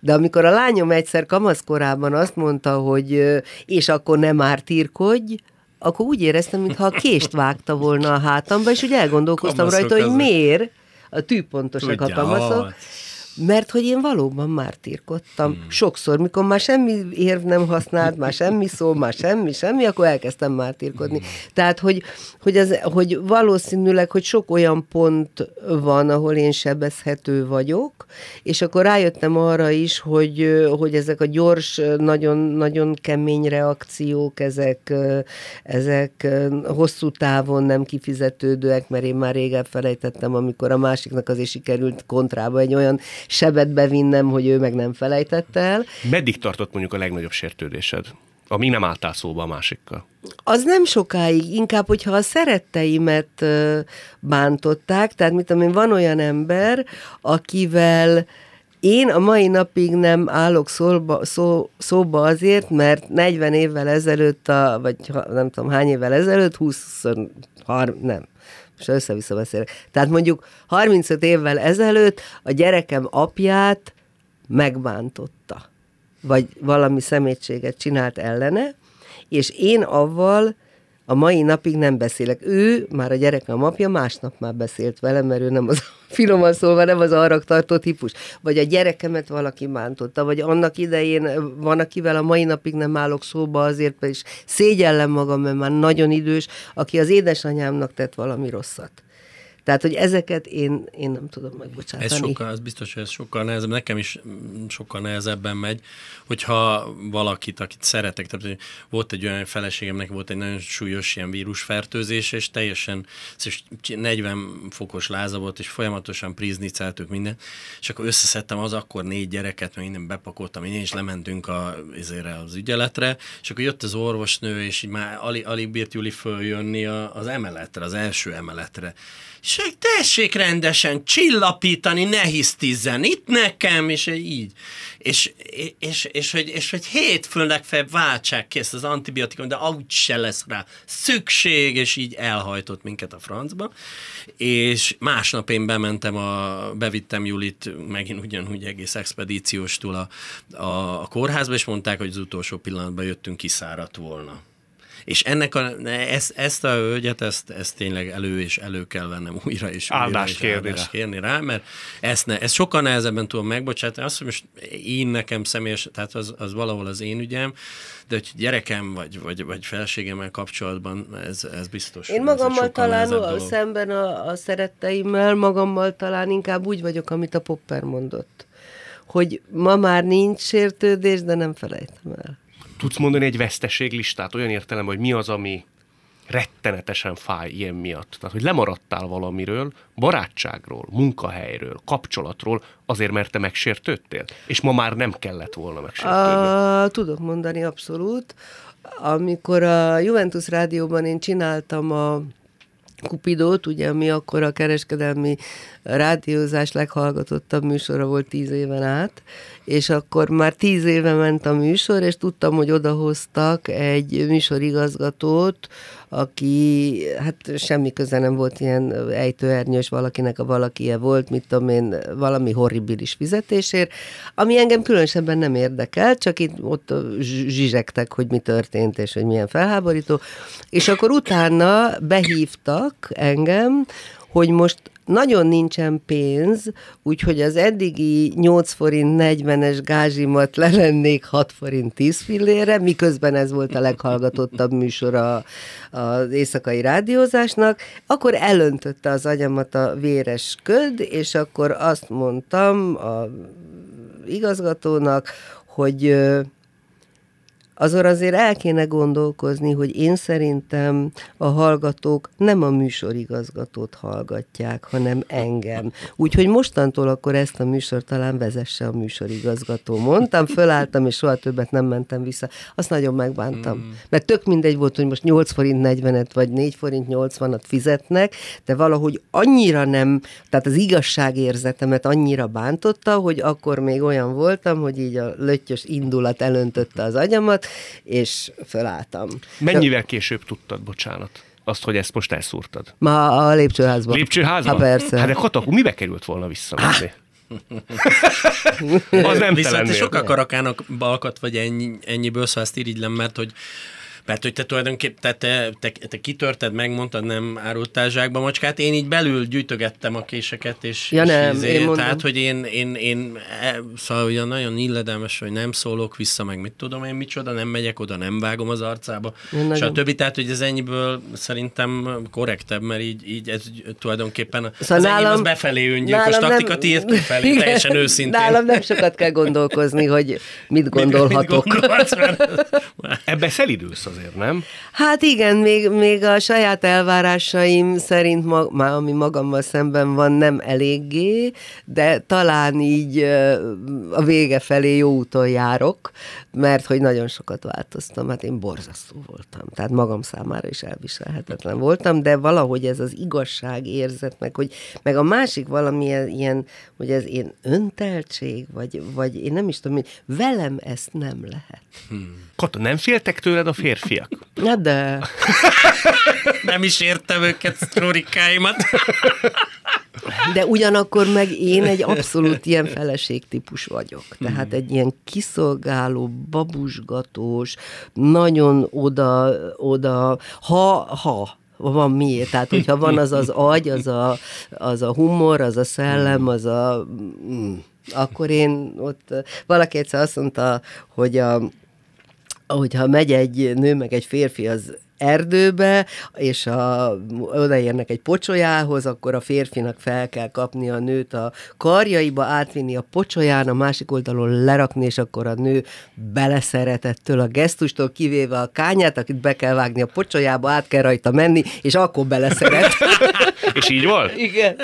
S3: De amikor a lányom egyszer kamaszkorában azt mondta, hogy és akkor nem mártírkodj, akkor úgy éreztem, mintha a kést vágta volna a hátamba, és úgy elgondolkoztam Kamaszok rajta, hogy miért? A tűpontosak a kamaszok. Mert hogy én valóban mártírkodtam. Hmm. Sokszor, mikor már semmi érv nem használt, már semmi szó, már semmi, semmi, akkor elkezdtem mártírkodni. Hmm. Tehát, hogy, hogy, az, hogy valószínűleg, hogy sok olyan pont van, ahol én sebezhető vagyok, és akkor rájöttem arra is, hogy, hogy ezek a gyors, nagyon, nagyon kemény reakciók, ezek, ezek hosszú távon nem kifizetődőek, mert én már régen felejtettem, amikor a másiknak azért sikerült kontrába egy olyan sebet bevinnem, hogy ő meg nem felejtette el.
S2: Meddig tartott mondjuk a legnagyobb sértődésed? Amíg nem álltál szóba a másikkal.
S3: Az nem sokáig, inkább, hogyha a szeretteimet bántották, tehát mit tudom én, van olyan ember, akivel én a mai napig nem állok szóba, szó, szóba azért, mert 40 évvel ezelőtt, a, vagy nem tudom hány évvel ezelőtt, 20, 30, nem, és össze-vissza beszélek. Tehát mondjuk 35 évvel ezelőtt a gyerekem apját megbántotta, vagy valami szemétséget csinált ellene, és én avval a mai napig nem beszélek. Ő, már a gyerekem apja, másnap már beszélt velem, mert ő nem az, *laughs* finoman szólva, nem az arra tartó típus. Vagy a gyerekemet valaki bántotta, vagy annak idején van, akivel a mai napig nem állok szóba azért, és szégyellem magam, mert már nagyon idős, aki az édesanyámnak tett valami rosszat. Tehát, hogy ezeket én, én nem tudom megbocsátani.
S4: Ez sokkal, ez biztos, hogy ez sokkal nehezebb, nekem is sokkal nehezebben megy, hogyha valakit, akit szeretek, tehát volt egy olyan feleségemnek, volt egy nagyon súlyos ilyen vírusfertőzés, és teljesen és 40 fokos láza volt, és folyamatosan prizniceltük minden, és akkor összeszedtem az akkor négy gyereket, mert innen bepakoltam, én is lementünk a, az ügyeletre, és akkor jött az orvosnő, és így már alig, alig bírt Juli följönni az emeletre, az első emeletre. És hogy tessék rendesen csillapítani, ne hisztizzen itt nekem, és így. És, és, és, és, hogy, és hogy hétfőn legfeljebb váltsák ezt az antibiotikum, de úgy se lesz rá szükség, és így elhajtott minket a francba. És másnap én bementem, a, bevittem Julit megint ugyanúgy egész expedícióstól a, a, a kórházba, és mondták, hogy az utolsó pillanatban jöttünk, kiszáradt volna. És ennek a, ezt, ezt a hölgyet, ezt, ezt tényleg elő és elő kell vennem újra és újra.
S2: Áldást kérni,
S4: áldást kérni rá, mert ezt, ne, ezt sokkal nehezebben tudom megbocsátani. Azt, hogy most én nekem személyes, tehát az, az valahol az én ügyem, de hogy gyerekem vagy, vagy, vagy felségemmel kapcsolatban ez, ez biztos.
S3: Én magammal talán szemben a, a szeretteimmel, magammal talán inkább úgy vagyok, amit a Popper mondott. Hogy ma már nincs sértődés, de nem felejtem el.
S2: Tudsz mondani egy veszteséglistát olyan értelemben, hogy mi az, ami rettenetesen fáj ilyen miatt. Tehát, hogy lemaradtál valamiről, barátságról, munkahelyről, kapcsolatról, azért, mert te megsértődtél, és ma már nem kellett volna megsértődni.
S3: A, tudok mondani abszolút. Amikor a Juventus rádióban én csináltam a Kupidót, ugye, ami akkor a kereskedelmi rádiózás leghallgatottabb műsora volt tíz éven át, és akkor már tíz éve ment a műsor, és tudtam, hogy odahoztak egy műsorigazgatót, aki, hát semmi köze nem volt ilyen ejtőernyős valakinek a valakie volt, mit tudom én, valami horribilis fizetésért, ami engem különösebben nem érdekel, csak itt ott zsizsegtek, hogy mi történt, és hogy milyen felháborító, és akkor utána behívtak engem, hogy most nagyon nincsen pénz, úgyhogy az eddigi 8 forint 40-es gázsimat lelennék 6 forint 10 fillére, miközben ez volt a leghallgatottabb műsor a, az éjszakai rádiózásnak, akkor elöntötte az agyamat a véres köd, és akkor azt mondtam a igazgatónak, hogy azon azért el kéne gondolkozni, hogy én szerintem a hallgatók nem a műsorigazgatót hallgatják, hanem engem. Úgyhogy mostantól akkor ezt a műsor talán vezesse a műsorigazgató. Mondtam, fölálltam, és soha többet nem mentem vissza. Azt nagyon megbántam. Mm. Mert tök mindegy volt, hogy most 8 forint 40-et, vagy 4 forint 80-at fizetnek, de valahogy annyira nem, tehát az igazságérzetemet annyira bántotta, hogy akkor még olyan voltam, hogy így a löttyös indulat elöntötte az agyamat, és fölálltam.
S2: Mennyivel később tudtad, bocsánat? Azt, hogy ezt most elszúrtad?
S3: Ma a lépcsőházban.
S2: Lépcsőházban?
S3: Ha persze.
S2: Hát de Katakú, mibe került volna visszamenni? *laughs* az nem
S4: Viszont sokkal karakának balkat, vagy ennyi, ennyiből, szóval ezt irigylem, mert hogy mert hogy te tulajdonképpen te, te, te, te kitörted, megmondtad, nem árultál zsákba macskát, én így belül gyűjtögettem a késeket, és,
S3: ja,
S4: és
S3: nem,
S4: izé,
S3: én mondom.
S4: tehát, hogy én, én, én e, szóval ugye nagyon illedelmes, hogy nem szólok vissza, meg mit tudom én micsoda, nem megyek oda, nem vágom az arcába, és a többi, tehát, hogy ez ennyiből szerintem korrektebb, mert így, így ez tulajdonképpen szóval az nálam, enyém az befelé öngyilkos taktika, tiéd kifelé, igen, teljesen őszintén.
S3: Nálam nem sokat kell gondolkozni, hogy mit gondolhatok. Mit, mit gondolhatsz, mert...
S2: Ebbe szelidülsz azért, nem?
S3: Hát igen, még, még a saját elvárásaim szerint, ma, már ami magammal szemben van, nem eléggé, de talán így a vége felé jó úton járok, mert hogy nagyon sokat változtam, hát én borzasztó voltam, tehát magam számára is elviselhetetlen voltam, de valahogy ez az igazság érzet, meg, hogy, meg a másik valami ilyen, hogy ez én önteltség, vagy, vagy én nem is tudom, hogy velem ezt nem lehet.
S2: Hmm. Kata, nem féltek tőled a férfiak?
S3: Na de.
S4: nem is értem őket, sztorikáimat.
S3: De ugyanakkor meg én egy abszolút ilyen feleségtípus vagyok. Tehát egy ilyen kiszolgáló, babusgatós, nagyon oda, oda, ha, ha, van miért. Tehát, hogyha van az az agy, az a, az a humor, az a szellem, az a... Mm, akkor én ott... Valaki egyszer azt mondta, hogy a hogyha megy egy nő, meg egy férfi, az erdőbe, és a, odaérnek egy pocsolyához, akkor a férfinak fel kell kapni a nőt a karjaiba, átvinni a pocsolyán, a másik oldalon lerakni, és akkor a nő beleszeretettől a gesztustól, kivéve a kányát, akit be kell vágni a pocsolyába, át kell rajta menni, és akkor beleszeret. *laughs*
S2: és így volt?
S3: Igen.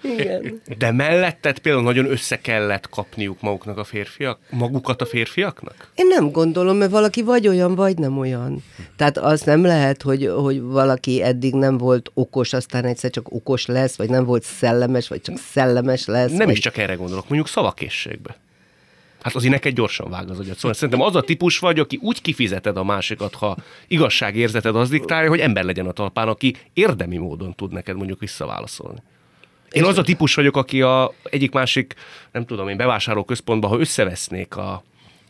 S3: Igen.
S2: De melletted például nagyon össze kellett kapniuk maguknak a férfiak, magukat a férfiaknak?
S3: Én nem gondolom, mert valaki vagy olyan, vagy nem olyan. Tehát az nem lehet, hogy, hogy valaki eddig nem volt okos, aztán egyszer csak okos lesz, vagy nem volt szellemes, vagy csak szellemes lesz.
S2: Nem
S3: vagy...
S2: is csak erre gondolok, mondjuk szavakészségbe. Hát azért neked gyorsan vág az agyat. Szóval szerintem az a típus vagy, aki úgy kifizeted a másikat, ha igazságérzeted az diktálja, hogy ember legyen a talpán, aki érdemi módon tud neked mondjuk visszaválaszolni. Én az a típus vagyok, aki a egyik másik, nem tudom én, bevásárló központban, ha összevesznék a,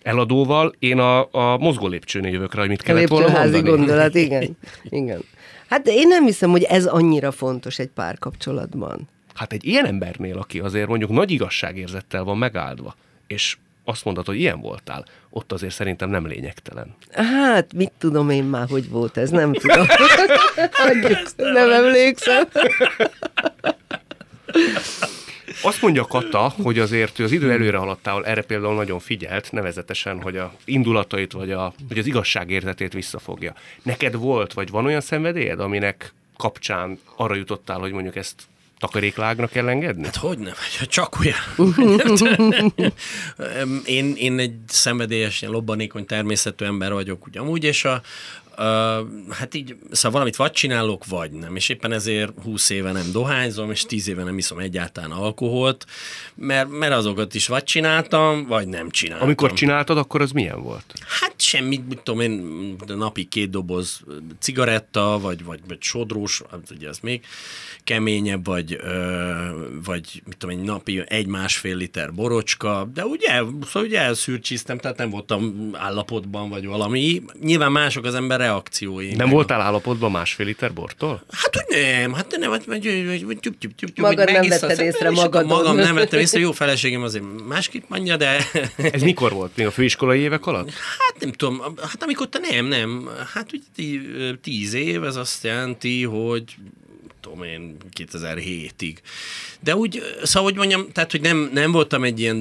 S2: eladóval, én a, a mozgó lépcsőnél jövök rá, hogy mit kellett volna mondani.
S3: gondolat, *laughs* igen. igen. Hát én nem hiszem, hogy ez annyira fontos egy párkapcsolatban.
S2: Hát egy ilyen embernél, aki azért mondjuk nagy igazságérzettel van megáldva, és azt mondod, hogy ilyen voltál, ott azért szerintem nem lényegtelen.
S3: Hát, mit tudom én már, hogy volt ez, nem tudom. nem emlékszem.
S2: Azt mondja Kata, hogy azért az idő előre haladtál, erre például nagyon figyelt, nevezetesen, hogy a indulatait vagy a, hogy az igazságérzetét visszafogja. Neked volt, vagy van olyan szenvedélyed, aminek kapcsán arra jutottál, hogy mondjuk ezt takaréklágnak kell engedni?
S4: Hát hogy nem, csak olyan. *laughs* én, én egy szenvedélyes, lobbanékony természetű ember vagyok ugyanúgy, és a, hát így, szóval valamit vagy csinálok, vagy nem. És éppen ezért 20 éve nem dohányzom, és 10 éve nem iszom egyáltalán alkoholt, mert, mert azokat is vagy csináltam, vagy nem csináltam.
S2: Amikor csináltad, akkor az milyen volt?
S4: Hát semmi, mit tudom én, napi két doboz cigaretta, vagy, vagy, vagy sodrós, hát ugye ez még keményebb, vagy, vagy mit tudom én, napi egy-másfél liter borocska, de ugye, szóval ugye elszűrcsíztem, tehát nem voltam állapotban, vagy valami. Nyilván mások az ember reakciói.
S2: Nem voltál állapotban másfél liter bortól?
S4: Hát, hogy nem, hát nem, hát vagy, vagy, vagy, tyup, tyup, tyup,
S3: Magad
S4: hogy
S3: nem vetted észre magadon.
S4: Magam nem vettem észre, jó feleségem azért másképp mondja, de
S2: Ez mikor volt? Még a főiskolai évek alatt?
S4: Hát nem tudom, hát amikor te nem, nem, hát úgy tí- tíz év, ez azt jelenti, hogy tudom én, 2007-ig. De úgy, szóval, hogy mondjam, tehát, hogy nem, nem voltam egy ilyen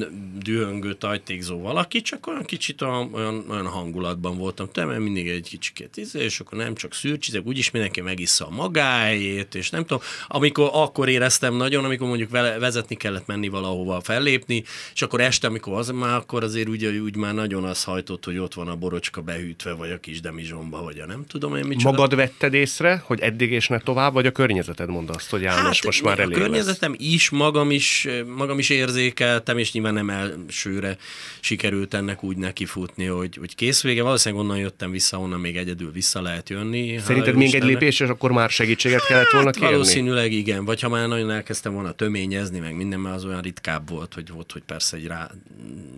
S4: dühöngő, tajtékzó valaki, csak olyan kicsit olyan, olyan, olyan hangulatban voltam. Te mert mindig egy kicsikét izé, és akkor nem csak szürcsizek, úgyis mindenki megissza a magáét, és nem tudom, amikor akkor éreztem nagyon, amikor mondjuk vele, vezetni kellett menni valahova fellépni, és akkor este, amikor az már, akkor azért úgy, úgy már nagyon az hajtott, hogy ott van a borocska behűtve, vagy a kis demizsomba, vagy a nem tudom én micsoda.
S2: Magad vetted észre, hogy eddig és ne tovább, vagy a környezeted mondta azt, hogy János most már
S4: Hát, a
S2: elég lesz?
S4: környezetem is, magam is, magam is érzékeltem, és nyilván nem elsőre sikerült ennek úgy nekifutni, hogy, hogy kész vége. Valószínűleg onnan jöttem vissza, onnan még egyedül vissza lehet jönni.
S2: Szerinted még egy lépés, és akkor már segítséget kellett volna
S4: Hát
S2: kérni?
S4: valószínűleg igen, vagy ha már nagyon elkezdtem volna töményezni, meg minden, mert az olyan ritkább volt, hogy volt, hogy persze egy rá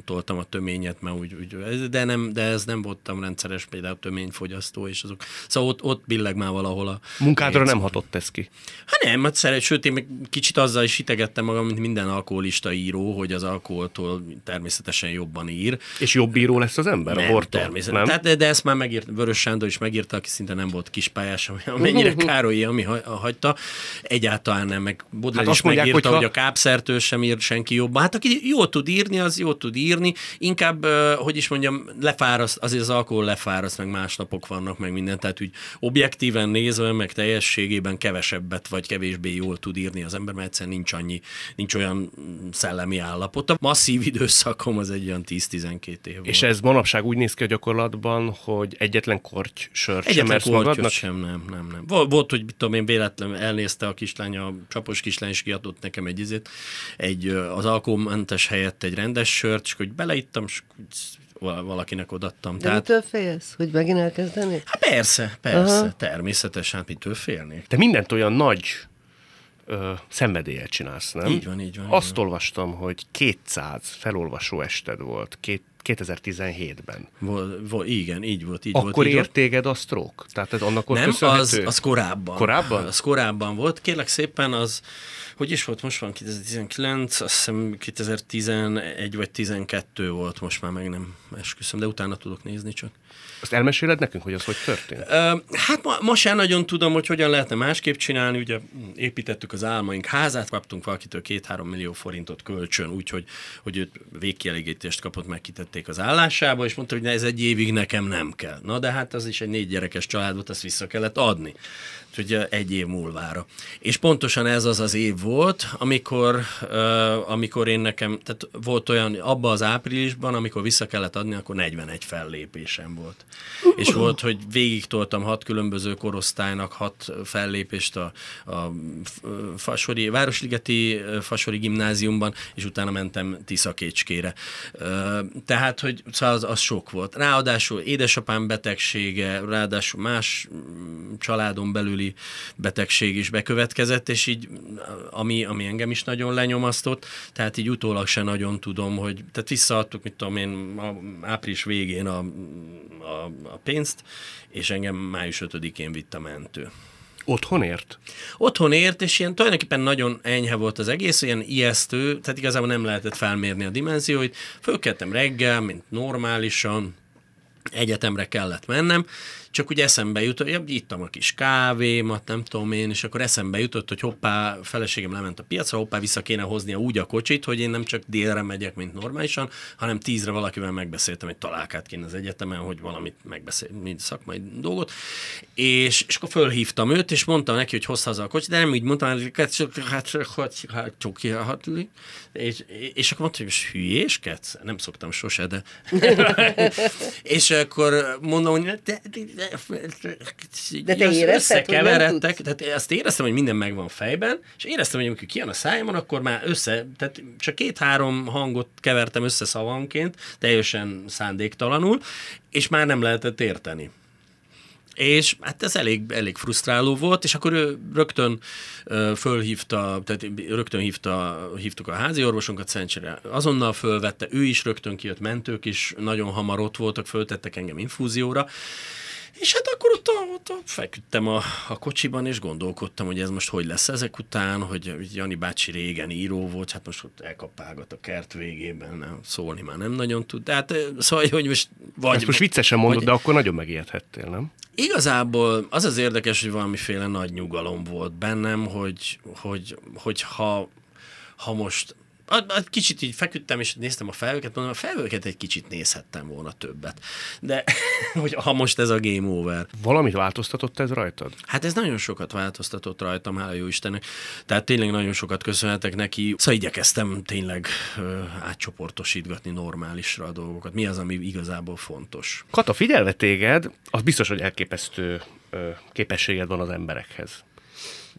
S4: toltam a töményet, mert úgy, úgy de, nem, de ez nem voltam rendszeres például töményfogyasztó, és azok, szóval ott, ott billeg már valahol a...
S2: Munkádra nem hatott ez ki.
S4: Hát nem, hát szeret, sőt, én még kicsit azzal is hitegettem magam, mint minden alkoholista író, hogy az alkoholtól természetesen jobban ír.
S2: És jobb bíró lesz az ember a
S4: Nem,
S2: bortól?
S4: természetesen.
S2: Nem?
S4: Tehát, de, ezt már megírt, Vörös Sándor is megírta, aki szinte nem volt kispályás, amennyire *laughs* Károlyi, ami ha- hagyta. Egyáltalán nem, meg Baudelaire
S2: Hát
S4: is
S2: mondják,
S4: megírta,
S2: hogyha-
S4: hogy a kápszertől sem ír senki jobban. Hát aki jól tud írni, az jól tud írni. Inkább, hogy is mondjam, lefáraszt, azért az alkohol lefáraszt, meg másnapok vannak, meg minden. Tehát úgy objektíven nézve, meg teljességében kevesebbet, vagy kevésbé jól tud írni az ember, mert egyszerűen nincs annyi, nincs olyan mm, szellemi állapot. A masszív időszakom az egy olyan 10-12 év volt.
S2: És ez manapság úgy néz ki a gyakorlatban, hogy egyetlen korty sört sem
S4: Egyetlen
S2: mersz
S4: kortyot
S2: magadnak?
S4: sem, nem, nem, nem. Volt, volt, hogy mit tudom én, véletlenül elnézte a kislány, a csapos kislány, és kiadott nekem egy izét, egy, az alkoholmentes helyett egy rendes sört, és hogy beleittam, és valakinek odattam.
S3: De
S4: Tehát,
S3: mitől félsz? Hogy megint elkezdeni?
S4: hát persze, persze,
S3: Aha.
S4: Aha. természetesen, hát mitől félnék.
S2: Te mindent olyan nagy ö, szenvedéllyel csinálsz, nem?
S4: Így van, így van, így
S2: Azt olvastam, hogy 200 felolvasó ested volt két, 2017-ben.
S4: Vol, vol, igen, így volt, így
S2: Akkor
S4: volt. így
S2: ért téged a stroke? Tehát ez annak
S4: Nem, az,
S2: köszönhető?
S4: az korábban.
S2: Korábban?
S4: Az korábban volt. Kérlek szépen, az, hogy is volt, most van 2019, azt hiszem 2011 vagy 12 volt, most már meg nem esküszöm, de utána tudok nézni csak.
S2: Azt elmeséled nekünk, hogy az hogy történt?
S4: Hát ma, ma sem nagyon tudom, hogy hogyan lehetne másképp csinálni. Ugye építettük az álmaink házát, kaptunk valakitől két-három millió forintot kölcsön, úgyhogy hogy végkielégítést kapott, megkitették az állásába, és mondta, hogy ne, ez egy évig nekem nem kell. Na de hát az is egy négy gyerekes család volt, azt vissza kellett adni. Úgyhogy egy év múlvára. És pontosan ez az az év volt, amikor, amikor én nekem, tehát volt olyan, abban az áprilisban, amikor vissza kellett adni, akkor 41 fellépésem volt. És volt, hogy végig toltam hat különböző korosztálynak hat fellépést a, a Fasori, Városligeti Fasori gimnáziumban, és utána mentem Tiszakécskére. Tehát, hogy szóval az, az sok volt. Ráadásul édesapám betegsége, ráadásul más mm, családon belüli betegség is bekövetkezett, és így, ami, ami engem is nagyon lenyomasztott, tehát így utólag se nagyon tudom, hogy, tehát visszaadtuk, mit tudom én, a, április végén a, a, a pénzt, és engem május 5-én vitt a mentő.
S2: Otthon ért?
S4: Otthon ért, és ilyen tulajdonképpen nagyon enyhe volt az egész, ilyen ijesztő, tehát igazából nem lehetett felmérni a dimenzióit. Fölkeltem reggel, mint normálisan, egyetemre kellett mennem, csak úgy eszembe jutott, ja, ittam a kis kávémat, nem tudom én, és akkor eszembe jutott, hogy hoppá, feleségem lement a piacra, hoppá, vissza kéne hoznia úgy a kocsit, hogy én nem csak délre megyek, mint normálisan, hanem tízre valakivel megbeszéltem, hogy találkát kéne az egyetemen, hogy valamit megbeszél, mint szakmai dolgot, és, és akkor fölhívtam őt, és mondtam neki, hogy hozza haza a kocsit, de nem így mondtam, hogy hát, hát, hát, hát, hát, és, és akkor mondta, hogy most hülyéskedsz? Nem szoktam sose, de... *laughs* *laughs* és akkor mondom, hogy de, de, de,
S3: te érezted,
S4: összekeveredtek, tehát ezt éreztem, hogy minden megvan fejben, és éreztem, hogy amikor kijön a szájamon, akkor már össze, tehát csak két-három hangot kevertem össze szavanként, teljesen szándéktalanul, és már nem lehetett érteni. És hát ez elég, elég frusztráló volt, és akkor ő rögtön ö, fölhívta, tehát rögtön hívta, hívtuk a házi orvosunkat, szerencsére azonnal fölvette, ő is rögtön kijött, mentők is nagyon hamar ott voltak, föltettek engem infúzióra, És hát akkor ott, ott, ott feküdtem a, a kocsiban, és gondolkodtam, hogy ez most hogy lesz ezek után, hogy Jani bácsi régen író volt, hát most ott elkapálgat a kert végében, nem, szólni már nem nagyon tud. Tehát szóval, hogy most...
S2: Vagy, Ezt most viccesen mondod, vagy, de akkor nagyon megijedhettél, nem?
S4: Igazából az az érdekes, hogy valamiféle nagy nyugalom volt bennem, hogy, hogy, hogy ha, ha most Kicsit így feküdtem, és néztem a felvőket, mondom, a felvőket egy kicsit nézhettem volna többet. De *laughs* hogy ha most ez a game over.
S2: Valamit változtatott ez rajtad?
S4: Hát ez nagyon sokat változtatott rajtam, hála jó Istennek. Tehát tényleg nagyon sokat köszönhetek neki. Szóval igyekeztem tényleg ö, átcsoportosítgatni normálisra a dolgokat. Mi az, ami igazából fontos?
S2: Kata, figyelve téged, az biztos, hogy elképesztő ö, képességed van az emberekhez.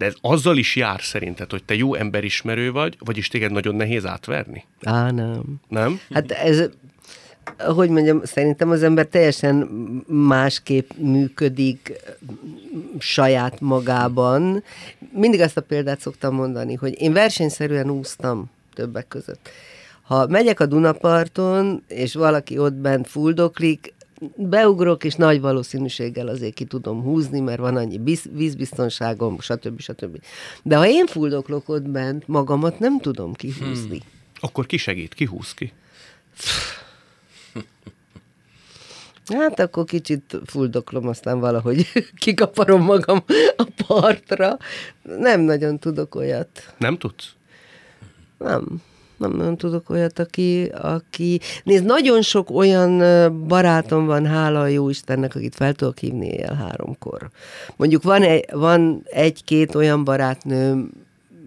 S2: De ez azzal is jár szerinted, hogy te jó emberismerő vagy, vagyis téged nagyon nehéz átverni?
S3: Á, nem.
S2: Nem?
S3: Hát ez, hogy mondjam, szerintem az ember teljesen másképp működik saját magában. Mindig azt a példát szoktam mondani, hogy én versenyszerűen úsztam többek között. Ha megyek a Dunaparton, és valaki ott bent fuldoklik, beugrok, és nagy valószínűséggel azért ki tudom húzni, mert van annyi víz, vízbiztonságom, stb. stb. De ha én fuldoklok ott bent, magamat nem tudom kihúzni. Hmm.
S2: Akkor ki segít? Ki húz ki? *laughs*
S3: Hát akkor kicsit fuldoklom, aztán valahogy *laughs* kikaparom magam a partra. Nem nagyon tudok olyat.
S2: Nem tudsz?
S3: Nem nem, nem tudok olyat, aki, aki... Nézd, nagyon sok olyan barátom van, hála a jó Istennek, akit fel tudok hívni éjjel háromkor. Mondjuk van, egy, van egy-két olyan barátnőm,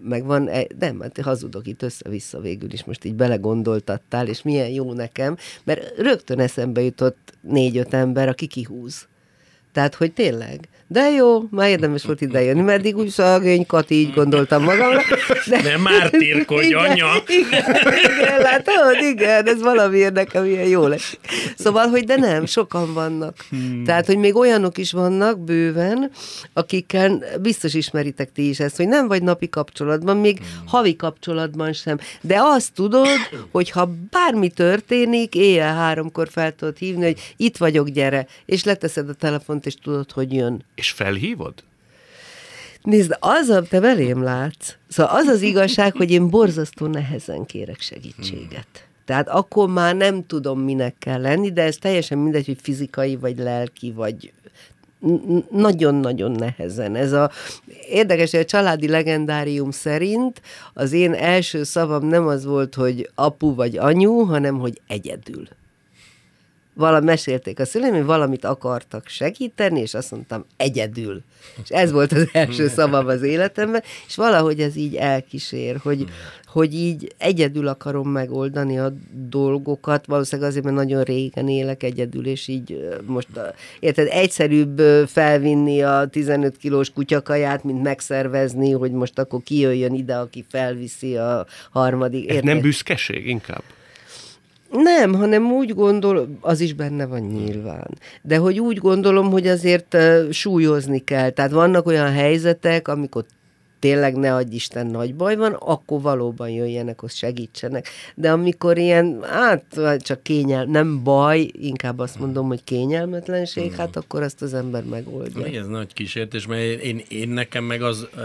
S3: meg van, nem, hát hazudok itt össze-vissza végül is, most így belegondoltattál, és milyen jó nekem, mert rögtön eszembe jutott négy-öt ember, aki kihúz. Tehát, hogy tényleg. De jó, már érdemes volt idejönni, meddig úgy szagény Kati, így gondoltam magamra.
S4: De, nem mártírkodj, igen, anya!
S3: Igen, igen, látod, igen, ez valami nekem ilyen jó lesz. Szóval, hogy de nem, sokan vannak. Hmm. Tehát, hogy még olyanok is vannak bőven, akikkel biztos ismeritek ti is ezt, hogy nem vagy napi kapcsolatban, még hmm. havi kapcsolatban sem. De azt tudod, hogy ha bármi történik, éjjel háromkor fel tudod hívni, hogy itt vagyok, gyere, és leteszed a telefont, és tudod, hogy jön.
S2: És felhívod?
S3: Nézd, az a, te velém látsz. Szóval az az igazság, hogy én borzasztó nehezen kérek segítséget. Hmm. Tehát akkor már nem tudom, minek kell lenni, de ez teljesen mindegy, hogy fizikai, vagy lelki, vagy nagyon-nagyon nehezen. Ez a érdekes, hogy a családi legendárium szerint az én első szavam nem az volt, hogy apu vagy anyu, hanem hogy egyedül valami mesélték a szüleim, hogy valamit akartak segíteni, és azt mondtam, egyedül. És ez volt az első szavam az életemben, és valahogy ez így elkísér, hogy, hogy így egyedül akarom megoldani a dolgokat, valószínűleg azért, mert nagyon régen élek egyedül, és így most, érted, egyszerűbb felvinni a 15 kilós kutyakaját, mint megszervezni, hogy most akkor kijöjjön ide, aki felviszi a harmadik.
S2: Érted? Ez nem büszkeség inkább?
S3: Nem, hanem úgy gondol, az is benne van nyilván. De hogy úgy gondolom, hogy azért súlyozni kell. Tehát vannak olyan helyzetek, amikor tényleg ne adj Isten nagy baj van, akkor valóban jöjjenek, hogy segítsenek. De amikor ilyen, hát csak kényel, nem baj, inkább azt mondom, hogy kényelmetlenség, mm. hát akkor azt az ember megoldja.
S4: Ez nagy kísértés, mert én, én nekem meg az uh,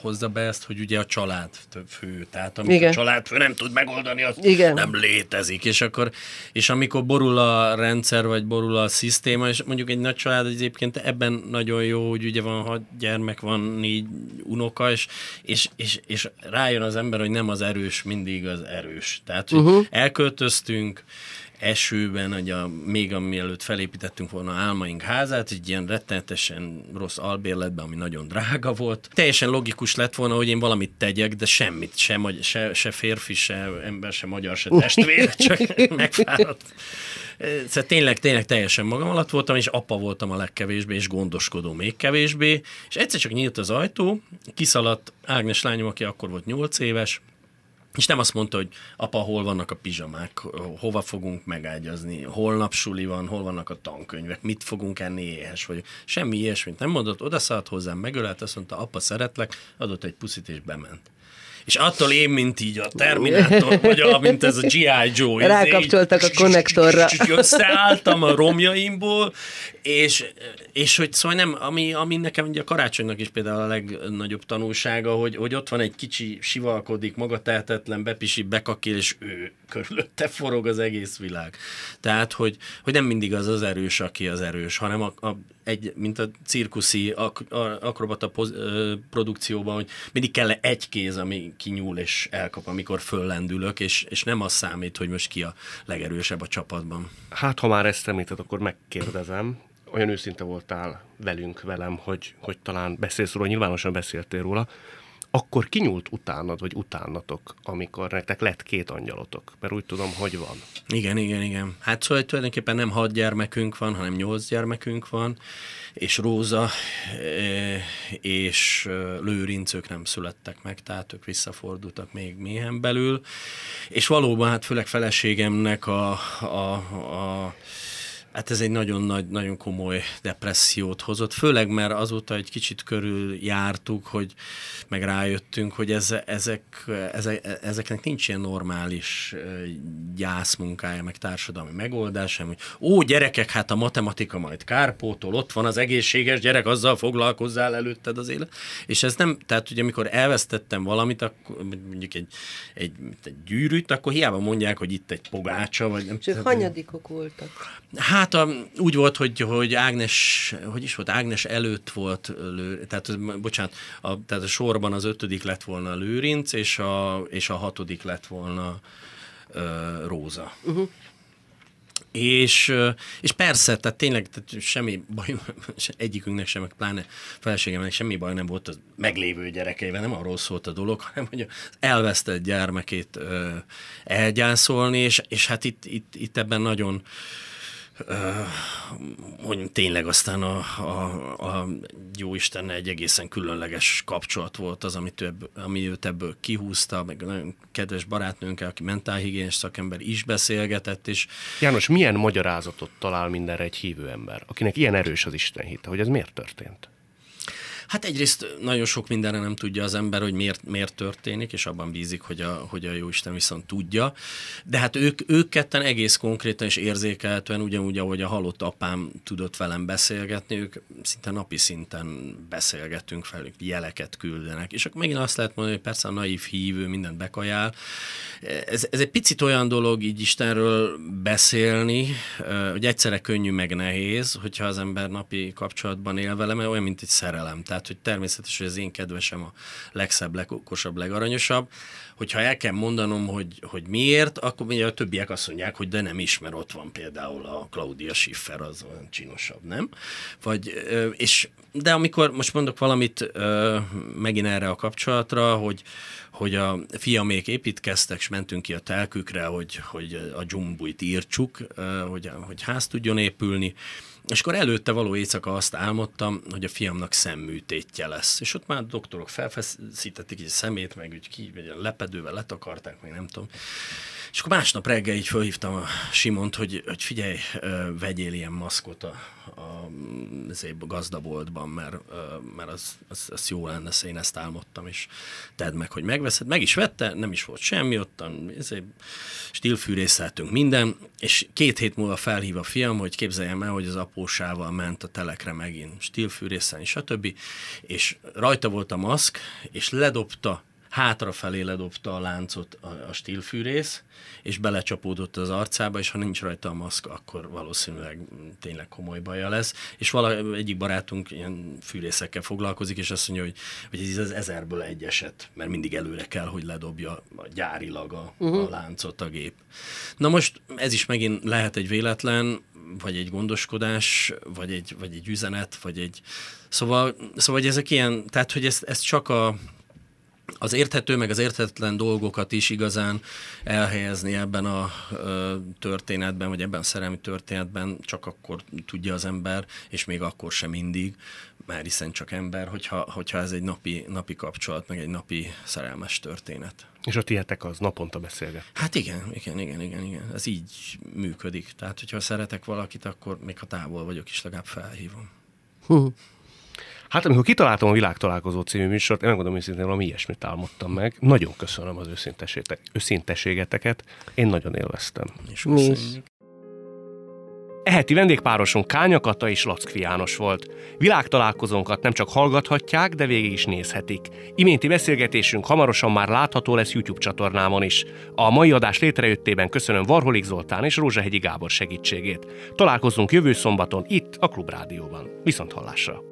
S4: hozza be ezt, hogy ugye a család fő, tehát amit Igen. a család fő nem tud megoldani, az Igen. nem létezik, és akkor, és amikor borul a rendszer, vagy borul a szisztéma, és mondjuk egy nagy család egyébként ebben nagyon jó, hogy ugye van hat gyermek, van négy unok, oka, és, és, és, és rájön az ember, hogy nem az erős mindig az erős. Tehát, hogy uh-huh. elköltöztünk, esőben, hogy a, még amielőtt felépítettünk volna álmaink házát, egy ilyen rettenetesen rossz albérletben, ami nagyon drága volt. Teljesen logikus lett volna, hogy én valamit tegyek, de semmit, se, se, se férfi, se ember, se magyar, se testvér, csak *laughs* megfáradt. Szóval tényleg, tényleg teljesen magam alatt voltam, és apa voltam a legkevésbé, és gondoskodó még kevésbé, és egyszer csak nyílt az ajtó, kiszaladt Ágnes lányom, aki akkor volt 8 éves, és nem azt mondta, hogy apa, hol vannak a pizsamák, hova fogunk megágyazni, holnap suli van, hol vannak a tankönyvek, mit fogunk enni éhes, vagy semmi ilyesmit nem mondott, odaszállt hozzám, megölelt, azt mondta, apa, szeretlek, adott egy puszit és bement. És attól én, mint így a Terminátor, vagy a, mint ez a G.I. Joe.
S3: Rákapcsoltak a konnektorra. *laughs*
S4: Összeálltam a romjaimból, és, és hogy szóval nem, ami, ami nekem ugye a karácsonynak is például a legnagyobb tanulsága, hogy, hogy ott van egy kicsi sivalkodik, magatehetetlen, bepisi, bekakil, és ő körülötte forog az egész világ. Tehát, hogy, hogy nem mindig az az erős, aki az erős, hanem a, a, egy, mint a cirkuszi ak, a, akrobata poz, produkcióban, hogy mindig kell egy kéz, ami kinyúl és elkap, amikor föllendülök, és, és nem az számít, hogy most ki a legerősebb a csapatban.
S2: Hát, ha már ezt említed, akkor megkérdezem, olyan őszinte voltál velünk, velem, hogy, hogy talán beszélsz róla, nyilvánosan beszéltél róla, akkor kinyúlt utánad, vagy utánatok, amikor nektek lett két angyalotok? Mert úgy tudom, hogy van.
S4: Igen, igen, igen. Hát szóval tulajdonképpen nem hat gyermekünk van, hanem nyolc gyermekünk van, és Róza eh, és eh, Lőrinc, ők nem születtek meg, tehát ők visszafordultak még méhen belül, és valóban hát főleg feleségemnek a, a, a Hát ez egy nagyon nagy, nagyon komoly depressziót hozott, főleg mert azóta egy kicsit körül jártuk, hogy meg rájöttünk, hogy ez, ezek, ezek, ezeknek nincs ilyen normális gyászmunkája, meg társadalmi megoldása, hogy ó, gyerekek, hát a matematika majd kárpótol, ott van az egészséges gyerek, azzal foglalkozzál előtted az élet. És ez nem, tehát ugye amikor elvesztettem valamit, akkor mondjuk egy, egy, egy gyűrűt, akkor hiába mondják, hogy itt egy pogácsa, vagy nem.
S3: Csak hanyadikok voltak?
S4: Hát Hát a, úgy volt, hogy, hogy Ágnes, hogy is volt, Ágnes előtt volt lő, tehát, bocsánat, a, tehát a sorban az ötödik lett volna Lőrinc, és a, és a hatodik lett volna uh, Róza. Uh-huh. És, és persze, tehát tényleg tehát semmi baj, *laughs* egyikünknek sem, pláne feleségemnek semmi baj nem volt az meglévő gyerekeivel, nem arról szólt a dolog, *laughs* hanem hogy az elvesztett gyermekét ö, elgyászolni, és, és hát itt, itt, itt ebben nagyon hogy tényleg aztán a, a, a jó Isten egy egészen különleges kapcsolat volt az, amit ő, ami őt ebből kihúzta, meg nagyon kedves barátnőnkkel, aki mentálhigiénés szakember is beszélgetett, és...
S2: János, milyen magyarázatot talál mindenre egy hívő ember, akinek ilyen erős az Isten hite, hogy ez miért történt?
S4: Hát egyrészt nagyon sok mindenre nem tudja az ember, hogy miért, miért történik, és abban bízik, hogy a, hogy a Jóisten viszont tudja. De hát ők, ők ketten egész konkrétan és érzékelhetően, ugyanúgy, ahogy a halott apám tudott velem beszélgetni, ők szinte napi szinten beszélgetünk felük, jeleket küldenek. És akkor megint azt lehet mondani, hogy persze a naív hívő mindent bekajál. Ez, ez egy picit olyan dolog így Istenről beszélni, hogy egyszerre könnyű meg nehéz, hogyha az ember napi kapcsolatban él vele, mert olyan, mint egy szerelem. Tehát tehát hogy természetes, hogy az én kedvesem a legszebb, legokosabb, legaranyosabb. Hogyha el kell mondanom, hogy, hogy miért, akkor ugye a többiek azt mondják, hogy de nem ismer, ott van például a Claudia Schiffer, az olyan csinosabb, nem? Vagy, és, de amikor most mondok valamit megint erre a kapcsolatra, hogy, hogy a fiamék építkeztek, és mentünk ki a telkükre, hogy, hogy a dzsumbuit írtsuk, hogy, hogy ház tudjon épülni, és akkor előtte való éjszaka azt álmodtam, hogy a fiamnak szemműtétje lesz. És ott már a doktorok felfeszítették egy szemét, meg úgy ki, a lepedővel letakarták, meg nem tudom. És akkor másnap reggel így fölhívtam a Simont, hogy, hogy figyelj, vegyél ilyen maszkot a, a, a gazdaboltban, mert, mert az, az, az jó lenne, én ezt álmodtam, és tedd meg, hogy megveszed. Meg is vette, nem is volt semmi, ottan stílfűrészeltünk minden, és két hét múlva felhív a fiam, hogy képzeljem el, hogy az apósával ment a telekre megint stílfűrészelni, stb. És rajta volt a maszk, és ledobta hátrafelé ledobta a láncot a, a stílfűrész, és belecsapódott az arcába, és ha nincs rajta a maszk, akkor valószínűleg tényleg komoly baja lesz. És vala, egyik barátunk ilyen fűrészekkel foglalkozik, és azt mondja, hogy, hogy ez az ezerből egy eset, mert mindig előre kell, hogy ledobja a gyárilag a, uh-huh. a láncot a gép. Na most ez is megint lehet egy véletlen, vagy egy gondoskodás, vagy egy, vagy egy üzenet, vagy egy... Szóval, szóval ezek ilyen, tehát hogy ez, ez csak a, az érthető, meg az érthetetlen dolgokat is igazán elhelyezni ebben a ö, történetben, vagy ebben a szerelmi történetben csak akkor tudja az ember, és még akkor sem mindig, mert hiszen csak ember, hogyha, hogyha ez egy napi, napi kapcsolat, meg egy napi szerelmes történet.
S2: És a tietek az naponta beszélget?
S4: Hát igen, igen, igen, igen, igen. Ez így működik. Tehát, hogyha szeretek valakit, akkor még ha távol vagyok is, legalább felhívom.
S2: Hát amikor kitaláltam a Világtalálkozó című műsort, én megmondom őszintén, valami ilyesmit álmodtam meg. Nagyon köszönöm az őszinteségeteket. Én nagyon élveztem.
S4: És
S3: Mi is.
S4: köszönjük.
S2: Eheti vendégpárosunk Kánya Kata és Lackfi János volt. Világtalálkozónkat nem csak hallgathatják, de végig is nézhetik. Iménti beszélgetésünk hamarosan már látható lesz YouTube csatornámon is. A mai adás létrejöttében köszönöm Varholik Zoltán és Rózsahegyi Gábor segítségét. Találkozunk jövő szombaton itt a Klubrádióban. Viszont hallásra!